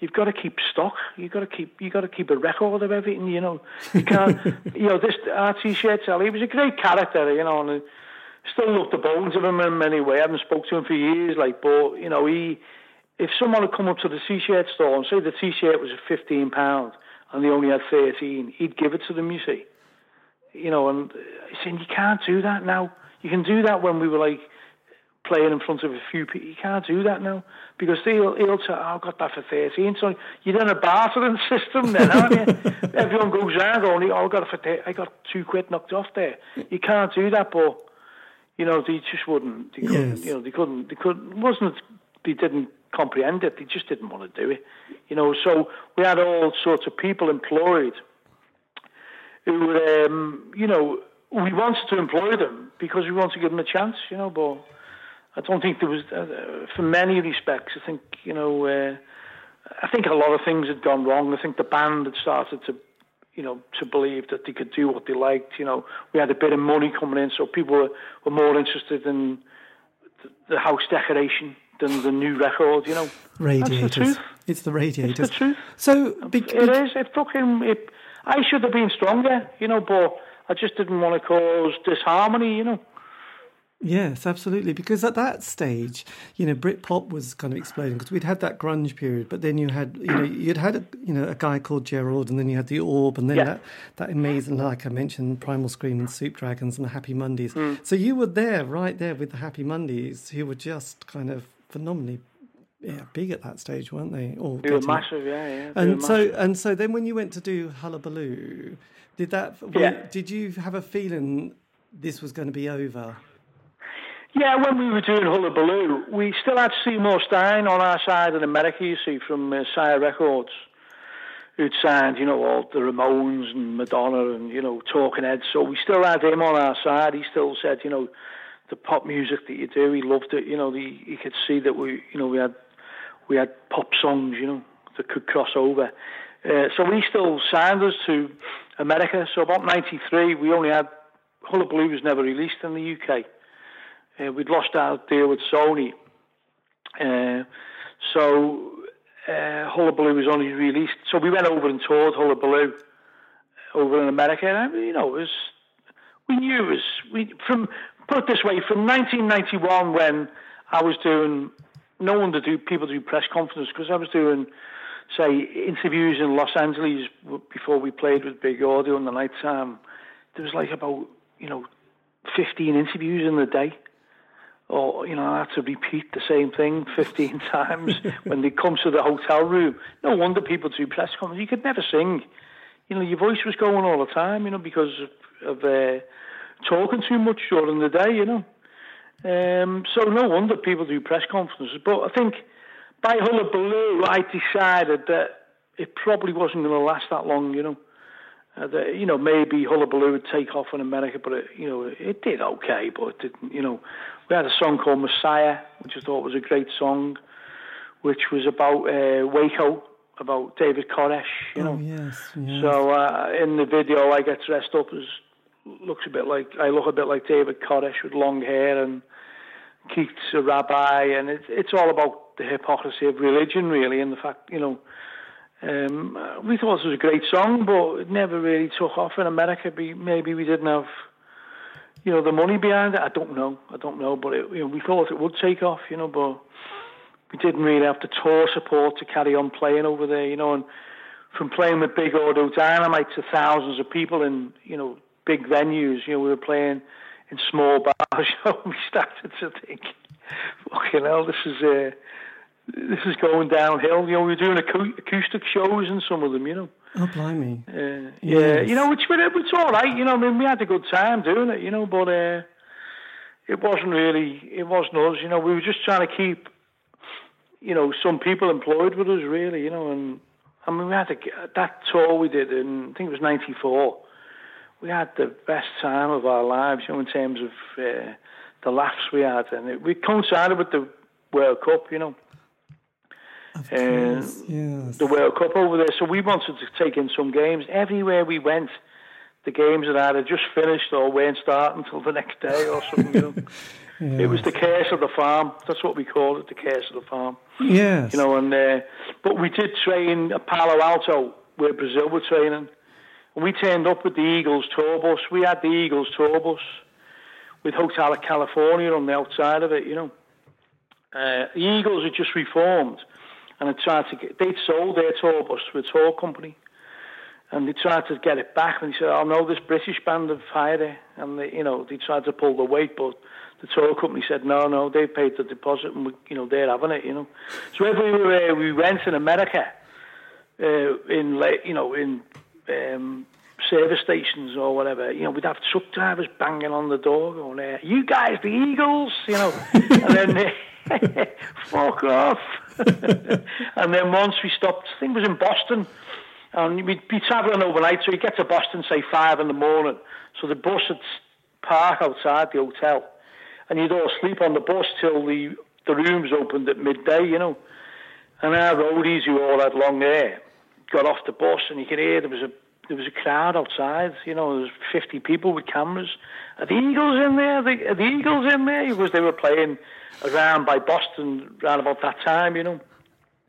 you've got to keep stock. You've got to keep you got to keep a record of everything. You know, you can't. [laughs] you know, this our T-shirt seller. He was a great character. You know, and I still love the bones of him in many ways. I haven't spoke to him for years. Like, but you know, he if someone had come up to the T-shirt store and say the T-shirt was fifteen pound and they only had thirteen, he'd give it to them. You see, you know, and he's saying you can't do that now. You can do that when we were like playing in front of a few people. You can't do that now because he'll he'll say, oh, "I got that for 13. So you're in a bartering [laughs] system then, aren't you? [laughs] Everyone goes around going, "Oh, I got it for 30. I got two quid knocked off there." You can't do that, but you know they just wouldn't. They couldn't. Yes. You know they couldn't. They couldn't. It wasn't they didn't comprehend it. They just didn't want to do it. You know, so we had all sorts of people employed who, um, you know, we wanted to employ them because we wanted to give them a chance. You know, but I don't think there was, uh, for many respects, I think you know, uh, I think a lot of things had gone wrong. I think the band had started to. You know, to believe that they could do what they liked. You know, we had a bit of money coming in, so people were, were more interested in the, the house decoration than the new record. You know, Radiators. truth. It's the radiators. It's the truth. So, be- It is. It fucking. It, I should have been stronger, you know, but I just didn't want to cause disharmony, you know. Yes, absolutely. Because at that stage, you know, Britpop was kind of exploding because we'd had that grunge period, but then you had, you know, you'd had, a, you know, a guy called Gerald, and then you had the Orb, and then Yeah. that that amazing, like I mentioned, Primal Scream and Soup Dragons and the Happy Mondays. Hmm. So you were there, right there with the Happy Mondays, who were just kind of phenomenally, yeah, big at that stage, weren't they? Or They were massive, yeah, yeah. they And so, massive. and so, then when you went to do Hullabaloo, did that? Yeah. Did you have a feeling this was going to be over? Yeah, when we were doing Hullabaloo, we still had Seymour Stein on our side in America, you see, from uh, Sire Records, who'd signed, you know, all the Ramones and Madonna and, you know, Talking Heads. So we still had him on our side. He still said, you know, the pop music that you do, he loved it. You know, the, he could see that we, you know, we had we had pop songs, you know, that could cross over. Uh, so we still signed us to America. So about '93, we only had Hullabaloo was never released in the UK. Uh, we'd lost our deal with Sony. Uh, so uh, Hullabaloo was only released. So we went over and toured Hullabaloo over in America. And, you know, it was, we knew it was, we, from, put it this way, from 1991 when I was doing, no one to do, people do press conferences because I was doing, say, interviews in Los Angeles before we played with Big Audio in the night time. There was like about, you know, 15 interviews in the day or you know, I had to repeat the same thing 15 [laughs] times when they come to the hotel room. No wonder people do press conferences. You could never sing. You know, your voice was going all the time, you know, because of, of uh, talking too much during the day, you know. Um, so no wonder people do press conferences. But I think by Hullabaloo, I decided that it probably wasn't going to last that long, you know. Uh, that, you know, maybe Hullabaloo would take off in America, but it, you know, it did okay, but it didn't, you know. We had a song called Messiah, which I thought was a great song, which was about uh, Waco, about David Koresh, you know. Oh yes, yes. So uh, in the video, I get dressed up as looks a bit like I look a bit like David Koresh with long hair, and Keith's a rabbi, and it's it's all about the hypocrisy of religion, really, and the fact you know Um, we thought it was a great song, but it never really took off in America. Maybe we didn't have, you know, the money behind it. I don't know. I don't know. But it, you know, we thought it would take off, you know, but we didn't really have the tour support to carry on playing over there, you know. And from playing with Big Audio Dynamite to thousands of people in, you know, big venues, you know, we were playing in small bars. [laughs] we started to think, fucking hell, this is. Uh, this is going downhill. You know, we are doing acoustic shows in some of them, you know. Oh, blimey. Uh, yeah, you know, it's, it's all right. You know, I mean, we had a good time doing it, you know, but uh, it wasn't really, it wasn't us, you know. We were just trying to keep, you know, some people employed with us, really, you know. And I mean, we had a, that tour we did in, I think it was 94. We had the best time of our lives, you know, in terms of uh, the laughs we had. And it, we coincided with the World Cup, you know and yes. the World Cup over there. So we wanted to take in some games. Everywhere we went, the games that had either just finished or weren't starting until the next day or something. You know, [laughs] yes. it was the curse of the farm. That's what we called it, the curse of the farm. Yes. You know, and uh, but we did train at Palo Alto, where Brazil were training, we turned up with the Eagles tour bus. We had the Eagles tour bus with Hotel California on the outside of it. You know. Uh, the Eagles had just reformed, and they tried to get, they'd sold their tour bus to a tour company, and they tried to get it back, and they said, "Oh no, this British band have hired it," and they, you know, they tried to pull the weight, but the tour company said, "No, no, they paid the deposit, and we, you know, they're having it," you know. So everywhere we went in America, uh, in you know, in um, service stations or whatever, you know, we'd have truck drivers banging on the door going, uh, "You guys, the Eagles," you know, [laughs] and then. [laughs] fuck off. [laughs] and then once we stopped, I think it was in Boston, and we'd be travelling overnight, so you get to Boston, say, five in the morning. So the bus would park outside the hotel, and you'd all sleep on the bus till the, the rooms opened at midday, you know. And our roadies, who all had long hair, got off the bus, and you could hear there was a there was a crowd outside. You know, there was 50 people with cameras. Are the Eagles in there? Are the, are the Eagles in there? Because they were playing around by Boston around about that time, you know.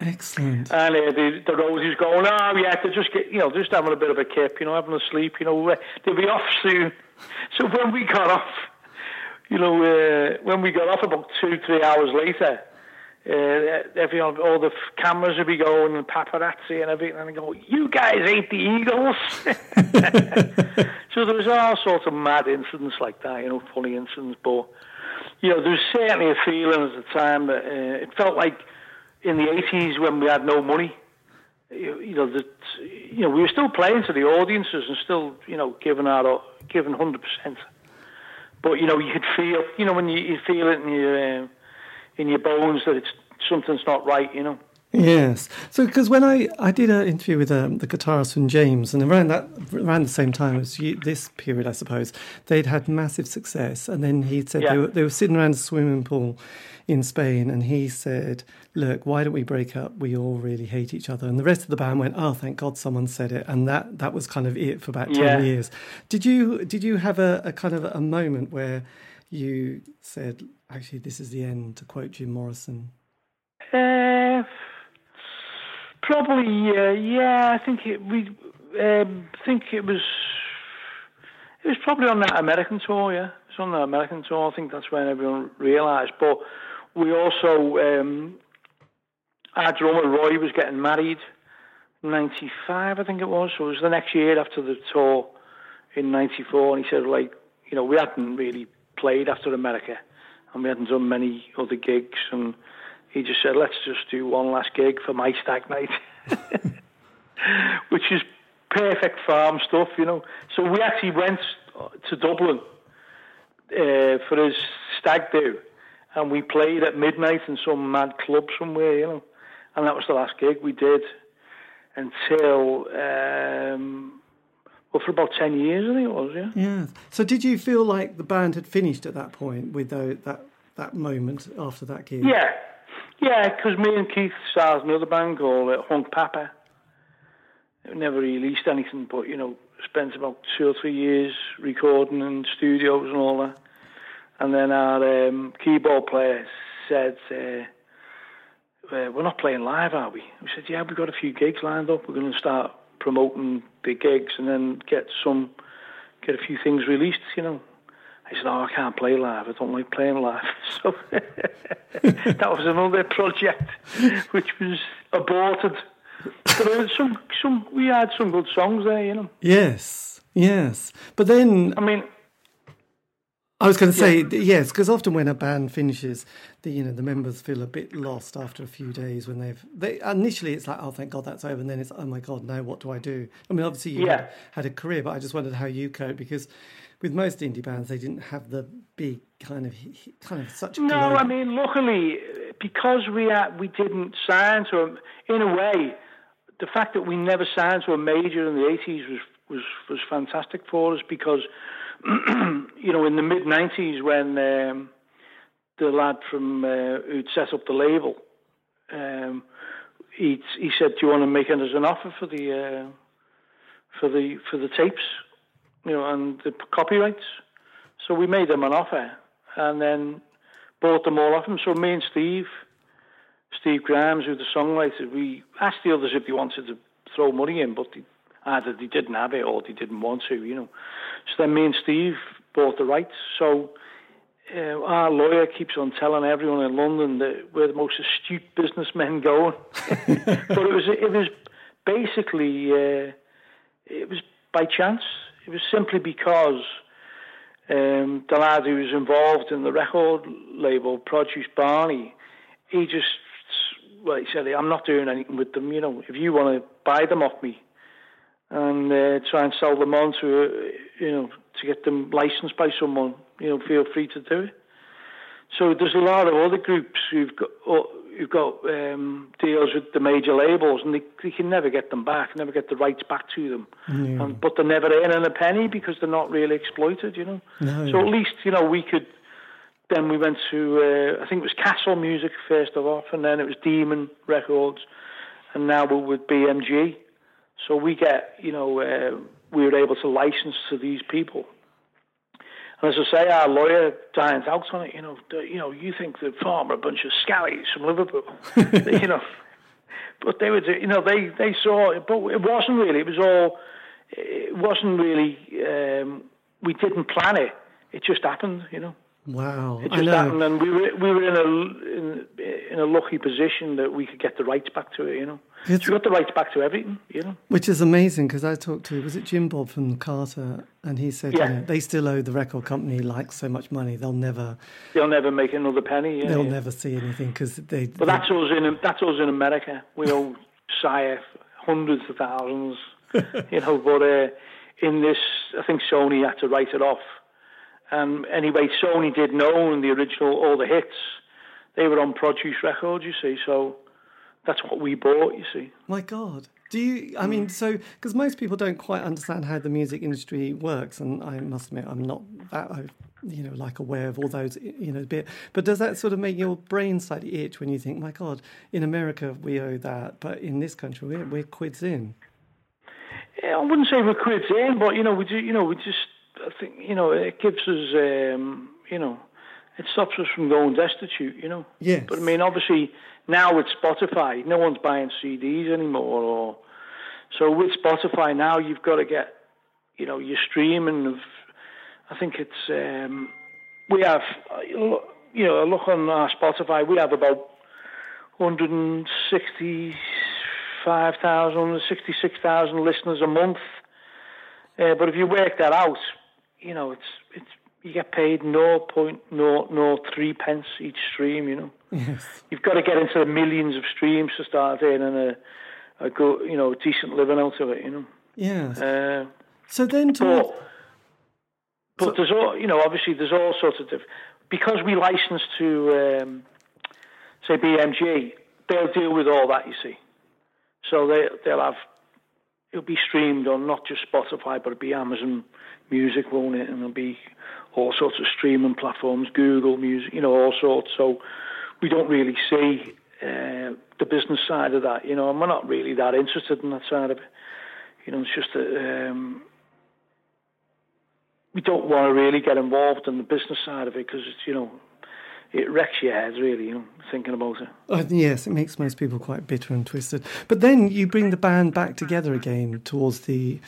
Excellent. And uh, the, the Rosies going, oh, yeah, they're just, get, you know, just having a bit of a kip, you know, having a sleep, you know, they'll be off soon. [laughs] So when we got off, you know, uh, when we got off about two, three hours later, uh, everyone, all the cameras would be going and paparazzi and everything, and I go, you guys ain't the Eagles. [laughs] so there was all sorts of mad incidents like that, you know, funny incidents, but you know, there was certainly a feeling at the time that uh, it felt like in the 80s when we had no money, you, you know, that you know we were still playing to the audiences and still, you know, giving our giving 100 percent. But you know, you could feel, you know, when you, you feel it in your uh, in your bones that it's something's not right, you know. Yes. So, because when I, I did an interview with um, the guitarist from James, and around that around the same time as you, this period, I suppose they'd had massive success, and then he said yeah. they, were, they were sitting around a swimming pool in Spain, and he said, "Look, why don't we break up? We all really hate each other." And the rest of the band went, "Oh, thank God, someone said it," and that that was kind of it for about ten yeah. years. Did you did you have a, a kind of a moment where you said, "Actually, this is the end"? To quote Jim Morrison. Uh Probably, uh, yeah. I think it, we um, think it was. It was probably on that American tour, yeah. It was on the American tour. I think that's when everyone realised. But we also, um, our drummer Roy was getting married in '95, I think it was. So it was the next year after the tour in '94, and he said, like, you know, we hadn't really played after America, and we hadn't done many other gigs, and he just said, let's just do one last gig for my stag night, [laughs] which is perfect farm stuff, you know. So we actually went to Dublin uh, for his stag do, and we played at midnight in some mad club somewhere, you know. And that was the last gig we did until, um, well, for about 10 years, I think it was, yeah. Yeah. So did you feel like the band had finished at that point with the, that, that moment after that gig? Yeah, yeah, because me and Keith started another band called uh, Hunk Papa. It never released anything, but you know, spent about two or three years recording in studios and all that. And then our um, keyboard player said, uh, uh, we're not playing live, are we? We said, yeah, we've got a few gigs lined up. We're going to start promoting the gigs and then get some, get a few things released, you know. I said, oh, I can't play live. I don't like playing live. [laughs] So [laughs] that was another project which was aborted. But some, some, we had some good songs there, you know. Yes, yes. But then, I mean, I was going to say yes, because often when a band finishes, the you know the members feel a bit lost after a few days when they've they initially it's like oh thank God that's over, and then it's oh my God now what do I do? I mean obviously you Yeah. had, had a career, but I just wondered how you cope because with most indie bands they didn't have the big kind of kind of such. No, global- I mean, luckily, because we had, we didn't sign to in a way, the fact that we never signed to a major in the eighties was was was fantastic for us because, [clears throat] you know, in the mid nineties when um, the lad from uh, who'd set up the label, um, he he said, "Do you want to make as an offer for the uh, for the for the tapes, you know, and the copyrights?" So we made them an offer and then bought them all off him. So me and Steve, Steve Grimes, who the songwriter, we asked the others if they wanted to throw money in, but they, either they didn't have it or they didn't want to, you know. So then me and Steve bought the rights. So uh, our lawyer keeps on telling everyone in London that we're the most astute businessmen going. [laughs] but it was it was basically uh, it was by chance. It was simply because um, the lad who was involved in the record label, Produce Barney, he just well, he said, "I'm not doing anything with them. You know, if you want to buy them off me and uh, try and sell them on to, uh, you know, to get them licensed by someone, you know, feel free to do it." So there's a lot of other groups who've got uh, who've got um, deals with the major labels, and they, they can never get them back, never get the rights back to them. Um, but they're never earning a penny because they're not really exploited, you know. No. So at least you know we could. Then we went to uh, I think it was Castle Music first of all, and then it was Demon Records, and now we're with BMG. So we get you know uh, we were able to license to these people. And as I say, our lawyer Diane out on it. You know, you know, you think the farm are a bunch of scallies from Liverpool, [laughs] [laughs] you know, but they were, you know, they they saw it, but it wasn't really. It was all, it wasn't really. Um, we didn't plan it. It just happened, you know. wow, It I just know. happened, and we were we were in a in, in a lucky position that we could get the rights back to it, you know. It's- we got the rights back to everything, you know. Which is amazing because I talked to was it Jim Bob from Carter, and he said Yeah. you know, they still owe the record company like so much money they'll never They'll never make another penny. Yeah, they'll yeah. never see anything because they. But they- that's us in that's us in America. We owe Sire hundreds of thousands, [laughs] you know. But uh, in this, I think Sony had to write it off. And anyway, Sony didn't own the original all the hits. They were on Produce Records, you see. So that's what we bought, you see. My God. Do you? I Mm. mean, so because most people don't quite understand how the music industry works, and I must admit, I'm not that, uh, you know, like aware of all those, you know, bit. But does that sort of make your brain slightly itch when you think, my God, in America we owe that, but in this country we're, we're quids in? Yeah, I wouldn't say we're quids in, but you know, we do, you know, we just, I think, you know, it gives us, um, you know, it stops us from going destitute, you know. Yes. But I mean, obviously now with Spotify, no one's buying CDs anymore, or so with Spotify now you've got to get, you know, your streaming of, I think it's, um, we have, you know, look on our Spotify, we have about 165,000, 166,000 listeners a month. Uh, but if you work that out, you know, it's it's you get paid 0.003 pence each stream. You know, Yes. you've got to get into the millions of streams to start earning a a good, you know, decent living out of it. You know, Yes. uh, so then, to but but there's all you know. Obviously, there's all sorts of diff- because we license to um, say BMG, they'll deal with all that. You see, so they they'll have it'll be streamed on not just Spotify, but it'll be Amazon Music, won't it? And it'll be all sorts of streaming platforms, Google Music, you know, all sorts. So we don't really see uh, the business side of that, you know, and we're not really that interested in that side of it. You know, it's just that um, we don't want to really get involved in the business side of it because it's, you know, it wrecks your head really, you know, thinking about it. Uh, yes, it makes most people quite bitter and twisted. But then you bring the band back together again towards the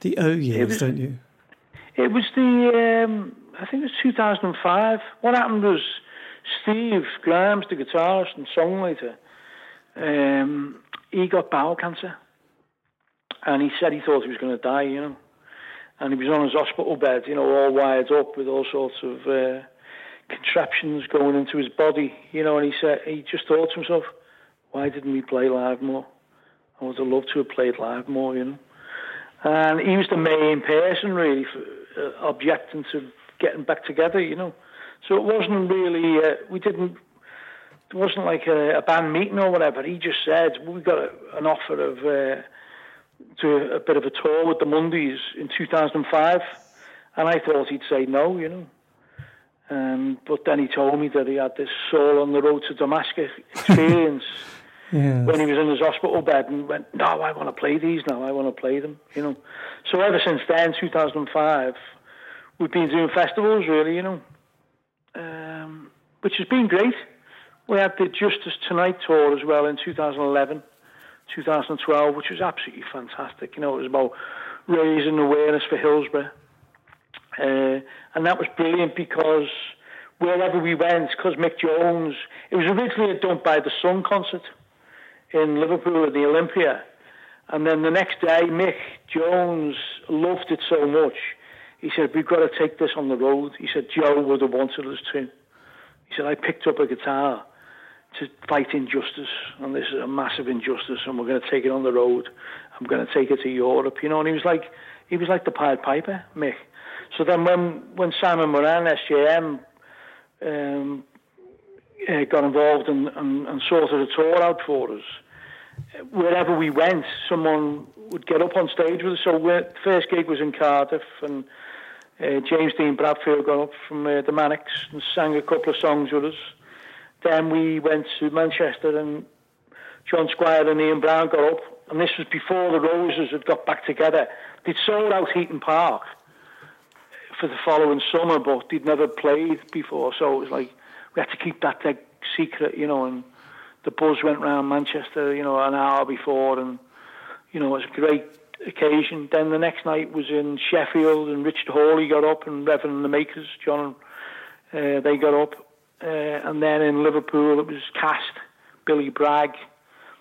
the O years, was- don't you? It was the, um, I think it was 2005. What happened was Steve Grimes, the guitarist and songwriter, um, he got bowel cancer. And he said he thought he was going to die, you know. And he was on his hospital bed, you know, all wired up with all sorts of uh, contraptions going into his body, you know. And he said, he just thought to himself, why didn't we play live more? I would have loved to have played live more, you know. And he was the main person, really, for, uh, objecting to getting back together, you know. So it wasn't really, uh, we didn't, it wasn't like a, a band meeting or whatever. He just said, we got a, an offer of, uh, to a bit of a tour with the Mondays in 2005. And I thought he'd say no, you know. Um, but then he told me that he had this soul on the road to Damascus [laughs] experience Yeah. when he was in his hospital bed and went, no, I want to play these now. I want to play them, you know. So ever since then, 2005, we've been doing festivals, really, you know, um, which has been great. We had the Justice Tonight tour as well in 2011, 2012, which was absolutely fantastic. You know, it was about raising awareness for Hillsborough. Uh, and that was brilliant because wherever we went, because Mick Jones, it was originally a Don't Buy the Sun concert in Liverpool at the Olympia. And then the next day, Mick Jones loved it so much. He said, We've got to take this on the road. He said, Joe would have wanted us to. He said, I picked up a guitar to fight injustice, and this is a massive injustice, and we're going to take it on the road. I'm going to take it to Europe, you know. And he was like, he was like the Pied Piper, Mick. So then when when Simon Moran, SJM, um, uh, got involved and, and, and sorted a tour out for us, wherever we went, someone would get up on stage with us. So the first gig was in Cardiff, and uh, James Dean Bradfield got up from uh, the Manics and sang a couple of songs with us. Then we went to Manchester, and John Squire and Ian Brown got up, and this was before the Roses had got back together. They'd sold out Heaton Park for the following summer, but they'd never played before, so it was like we had to keep that like, secret, you know. And the buzz went round Manchester, you know, an hour before, and you know it was a great occasion. Then the next night was in Sheffield, and Richard Hawley got up, and Reverend and the Makers, John, uh, they got up, uh, and then in Liverpool it was Cast, Billy Bragg,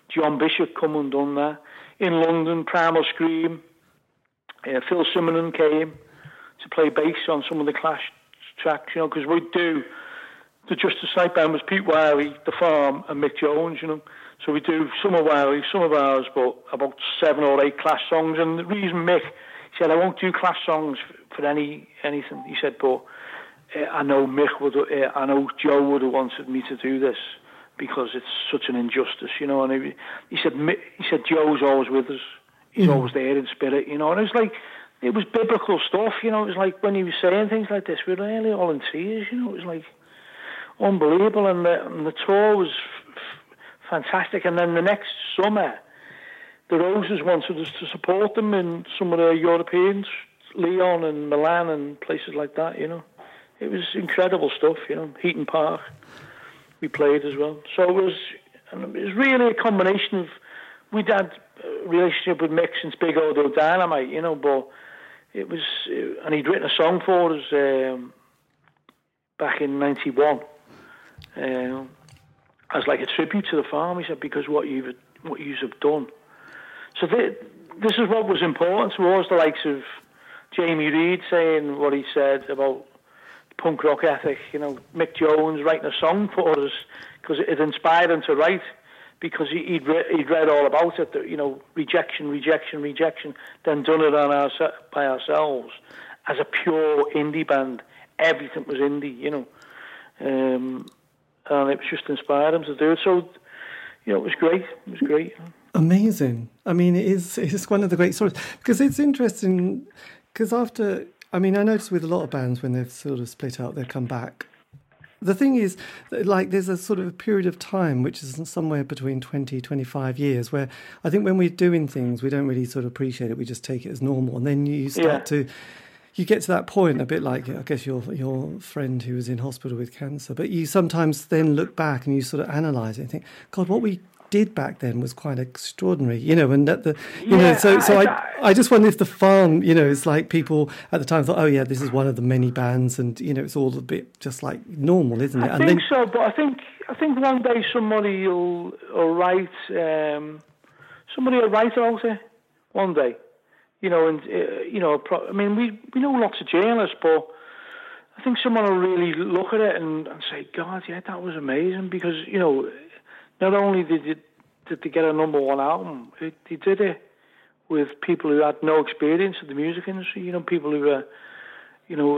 John Bishop come and done that. In London, Primal Scream, uh, Phil Simonon came to play bass on some of the Clash tracks, you know, because we do the Justice Band was Pete Wylie, The Farm, and Mick Jones, you know. So we do some of Wylie, some of ours, but about seven or eight Clash songs. And the reason Mick said I won't do Clash songs for, any anything. He said, but uh, I know Mick would, uh, I know Joe would have wanted me to do this because it's such an injustice, you know. And he, he said, Mick, he said Joe's always with us. He's always there in spirit, you know. And it was like it was biblical stuff, you know. It was like when he was saying things like this, we were really all in tears, you know. It was like unbelievable, and the, and the tour was fantastic. And then the next summer, the Roses wanted us to support them in some of the Europeans, Lyon and Milan and places like that, you know. It was incredible stuff, you know. Heaton Park, we played as well. So it was, and it was really a combination of, we'd had a relationship with Mick since Big Audio Dynamite, you know, but it was, and he'd written a song for us um, back in 91 um, as like a tribute to the farm. He said because what you've what you have done. So th- this is what was important to us, the likes of Jamie Reid saying what he said about punk rock ethic. You know, Mick Jones writing a song for us because it inspired him to write because he, he'd re- he'd read all about it. That, you know, rejection, rejection, rejection. Then done it on our by ourselves as a pure indie band. Everything was indie, you know. Um, and it was just inspired him to do it. So, you know, it was great. It was great. Amazing. I mean, it is. It's one of the great stories because it's interesting. Because after, I mean, I noticed with a lot of bands when they've sort of split out, they come back. The thing is, like, there's a sort of a period of time which is somewhere between 20, 25 years where I think when we're doing things, we don't really sort of appreciate it. We just take it as normal. And then you start Yeah. to you get to that point a bit like I guess your your friend who was in hospital with cancer, but you sometimes then look back and you sort of analyze it and think, God, what we did back then was quite extraordinary, you know, and that the, you yeah, know, so, so I, I, just wonder if the farm, you know, it's like people at the time thought, oh yeah, this is one of the many bands and, you know, it's all a bit just like normal, isn't it? I and think then, so, but I think, I think one day somebody will, will write, um, somebody will write about it one day, you know, and, uh, you know, pro- I mean, we, we know lots of journalists, but I think someone will really look at it and, and say, God, yeah, that was amazing because, you know, not only did you, did they get a number one album, it, they did it with people who had no experience in the music industry. You know, people who were, you know,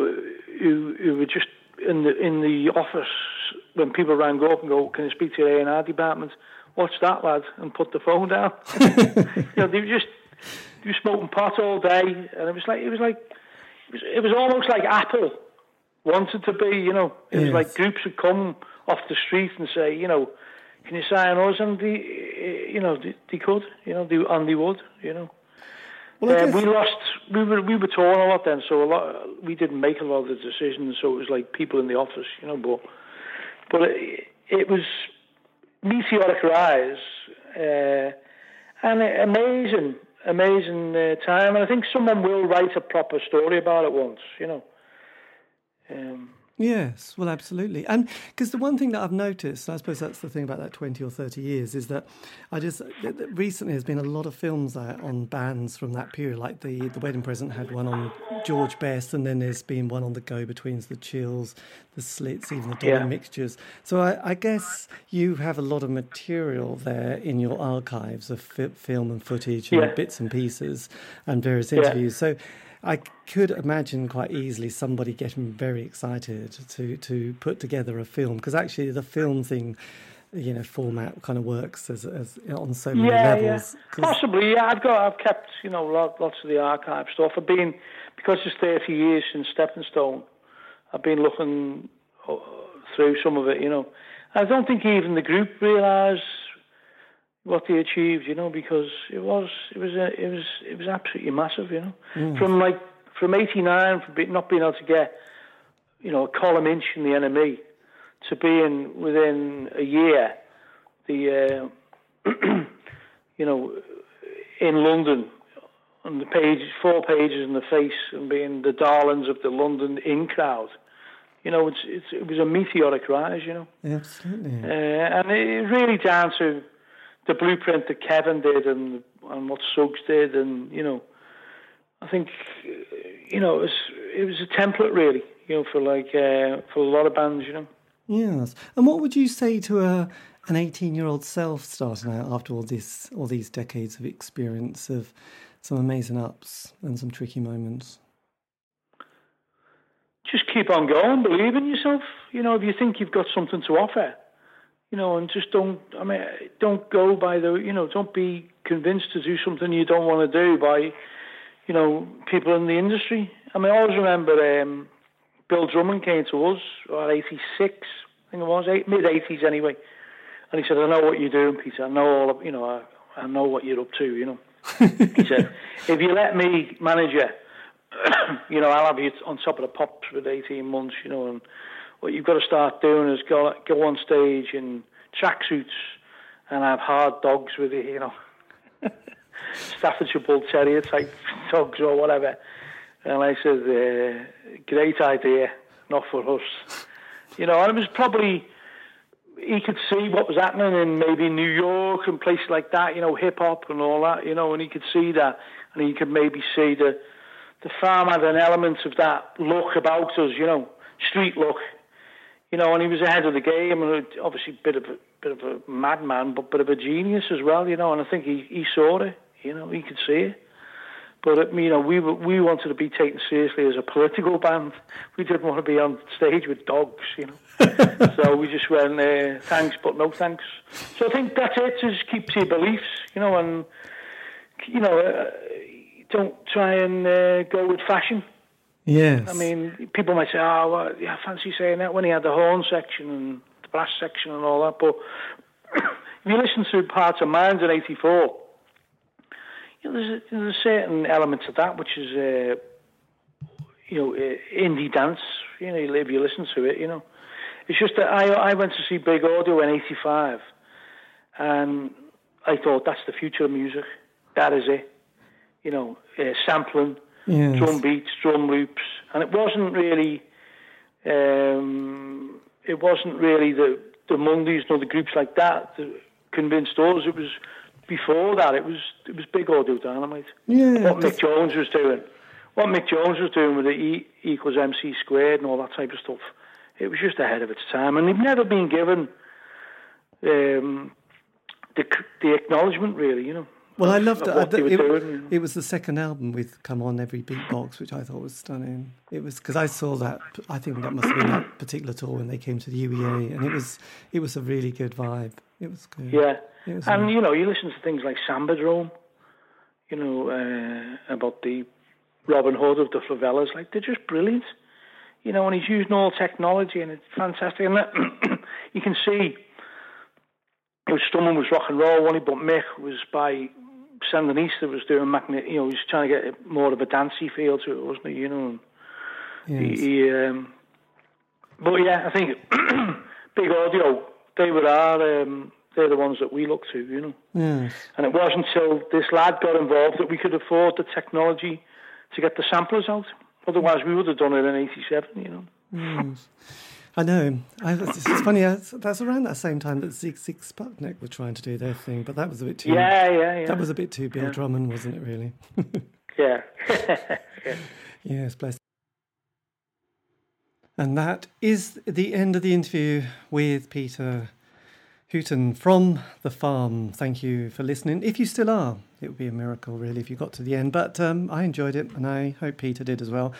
who who were just in the in the office when people rang up and go, "Can you speak to the A and R department?" What's that, lad? And put the phone down. [laughs] you know, they were just they were smoking pot all day, and it was like it was like it was, it was almost like Apple wanted to be. You know, it yes. was like groups would come off the street and say, you know can you sign us? And the, you know, they, they could, you know, they, and they would, you know. Well, uh, we lost. We were we were torn a lot then, so a lot. We didn't make a lot of the decisions, so it was like people in the office, you know. But but it, it was meteoric rise uh, and amazing, amazing uh, time. And I think someone will write a proper story about it once, you know. Um, Yes, well, absolutely. And because the one thing that I've noticed, and I suppose that's the thing about that 20 or 30 years, is that I just recently there's been a lot of films out on bands from that period. Like the, the Wedding Present had one on George Best, and then there's been one on the Go Betweens, the Chills, the Slits, even the Dolly yeah. Mixtures. So I, I, guess you have a lot of material there in your archives of fi- film and footage and yeah. bits and pieces and various interviews. Yeah. So I could imagine quite easily somebody getting very excited to to put together a film because actually the film thing, you know, format kind of works as, as on so many yeah, levels. Yeah. Possibly, yeah. I've got I've kept you know lots of the archive stuff. I've been because it's thirty years since Stepping Stone. I've been looking uh, through some of it, you know. I don't think even the group realised what they achieved, you know, because it was it was a, it was it was absolutely massive, you know. Mm. From like from '89, from not being able to get, you know, a column inch in the NME, to being within a year, the uh, [clears throat] you know, in London, on the page, four pages in the face, and being the darlings of the London in crowd. You know, it's, it's it was a meteoric rise, you know. Absolutely. Uh, and it really down to the blueprint that Kevin did and and what Suggs did, and you know, I think you know it was it was a template really, you know, for like uh, for a lot of bands, you know. Yes, and what would you say to a an eighteen year old self starting out after all this all these decades of experience of some amazing ups and some tricky moments? Just keep on going, believe in yourself. You know, if you think you've got something to offer, you know, and just don't. I mean, don't go by the. You know, don't be convinced to do something you don't want to do by, you know, people in the industry. I mean, I always remember um, Bill Drummond came to us at '86, I think it was mid '80s anyway, and he said, "I know what you're doing, Peter. I know all. Of, you know, I, I know what you're up to. You know." [laughs] he said, "If you let me manage you, [coughs] you know, I'll have you on top of the pops for 18 months. You know, and." What you've got to start doing is go go on stage in tracksuits and have hard dogs with you, you know, [laughs] Staffordshire Bull Terrier type dogs or whatever. And I said, uh, great idea, not for us. You know, and it was probably he could see what was happening in maybe New York and places like that, you know, hip hop and all that, you know, and he could see that, and he could maybe see the the farm had an element of that look about us, you know, street look, you know, and he was ahead of the game, and obviously a bit of a bit of a madman, but bit of a genius as well, you know. And I think he, he saw it, you know, he could see it. But you know, we we wanted to be taken seriously as a political band. [laughs] We didn't want to be on stage with dogs, you know. [laughs] so we just went, uh, thanks, but no thanks. So I think that's it. Just keep to your beliefs, you know, and you know, uh, don't try and uh, go with fashion. Yes. I mean, people might say, oh, well, yeah, fancy saying that when he had the horn section and the brass section and all that. But [coughs] if you listen to Hearts and Minds in 84, you know, there's, a, there's a certain element to that which is, uh, you know, uh, indie dance. You know, if you listen to it, you know, it's just that I I went to see Big Audio in '85, and I thought that's the future of music. That is it. You know, uh, sampling, Yes. drum beats, drum loops, and it wasn't really. Um, it wasn't really the the Mondays nor the groups like that that convinced us. It was before that. It was it was Big Audio Dynamite Yeah. what Mick Jones was doing, what Mick Jones was doing with the E equals MC squared and all that type of stuff, it was just ahead of its time, and they've never been given um, the the acknowledgement, really. You know. Well, I loved it. what they were it, it was the second album with "Come On Every Beatbox," which I thought was stunning. It was because I saw that. I think that must have been that particular tour when they came to the UEA, and it was it was a really good vibe. It was good. Yeah, was and you know, you listen to things like Sambadrome, you know, uh, about the Robin Hood of the favelas. Like they're just brilliant, you know. And he's using all technology, and it's fantastic. And that, [coughs] you can see, it was Strummer was rock and roll, he? But Mick was by Sandinista was doing magnet. You know, he was trying to get more of a dancey feel to it, wasn't he? You know. And Yes. he, he, um, but yeah, I think [clears throat] Big Audio, they were our, um, they're the ones that we look to, you know. Yes. And it wasn't until this lad got involved that we could afford the technology to get the samplers out. Otherwise, we would have done it in '87, you know. Yes. I know. I, it's it's funny. That's around that same time that Sigue Sigue Sputnik were trying to do their thing, but that was a bit too. Yeah, yeah, yeah. That was a bit too Bill Yeah. Drummond, wasn't it? Really. [laughs] [laughs] yeah. Yes, bless. And that is the end of the interview with Peter Hooton from the farm. Thank you for listening. If you still are, it would be a miracle, really, if you got to the end. But um, I enjoyed it, and I hope Peter did as well.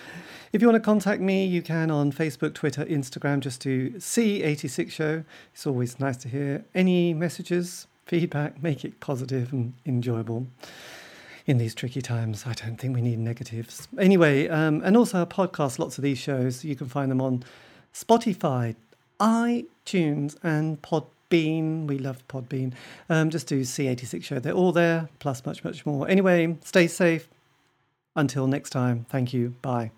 If you want to contact me, you can on Facebook, Twitter, Instagram, just to C86 Show. It's always nice to hear any messages, feedback, make it positive and enjoyable in these tricky times. I don't think we need negatives. Anyway, um, and also our podcast, lots of these shows, you can find them on Spotify, iTunes, and Podbean. We love Podbean. Um, just do C86 Show. They're all there, plus much, much more. Anyway, stay safe. Until next time, thank you. Bye.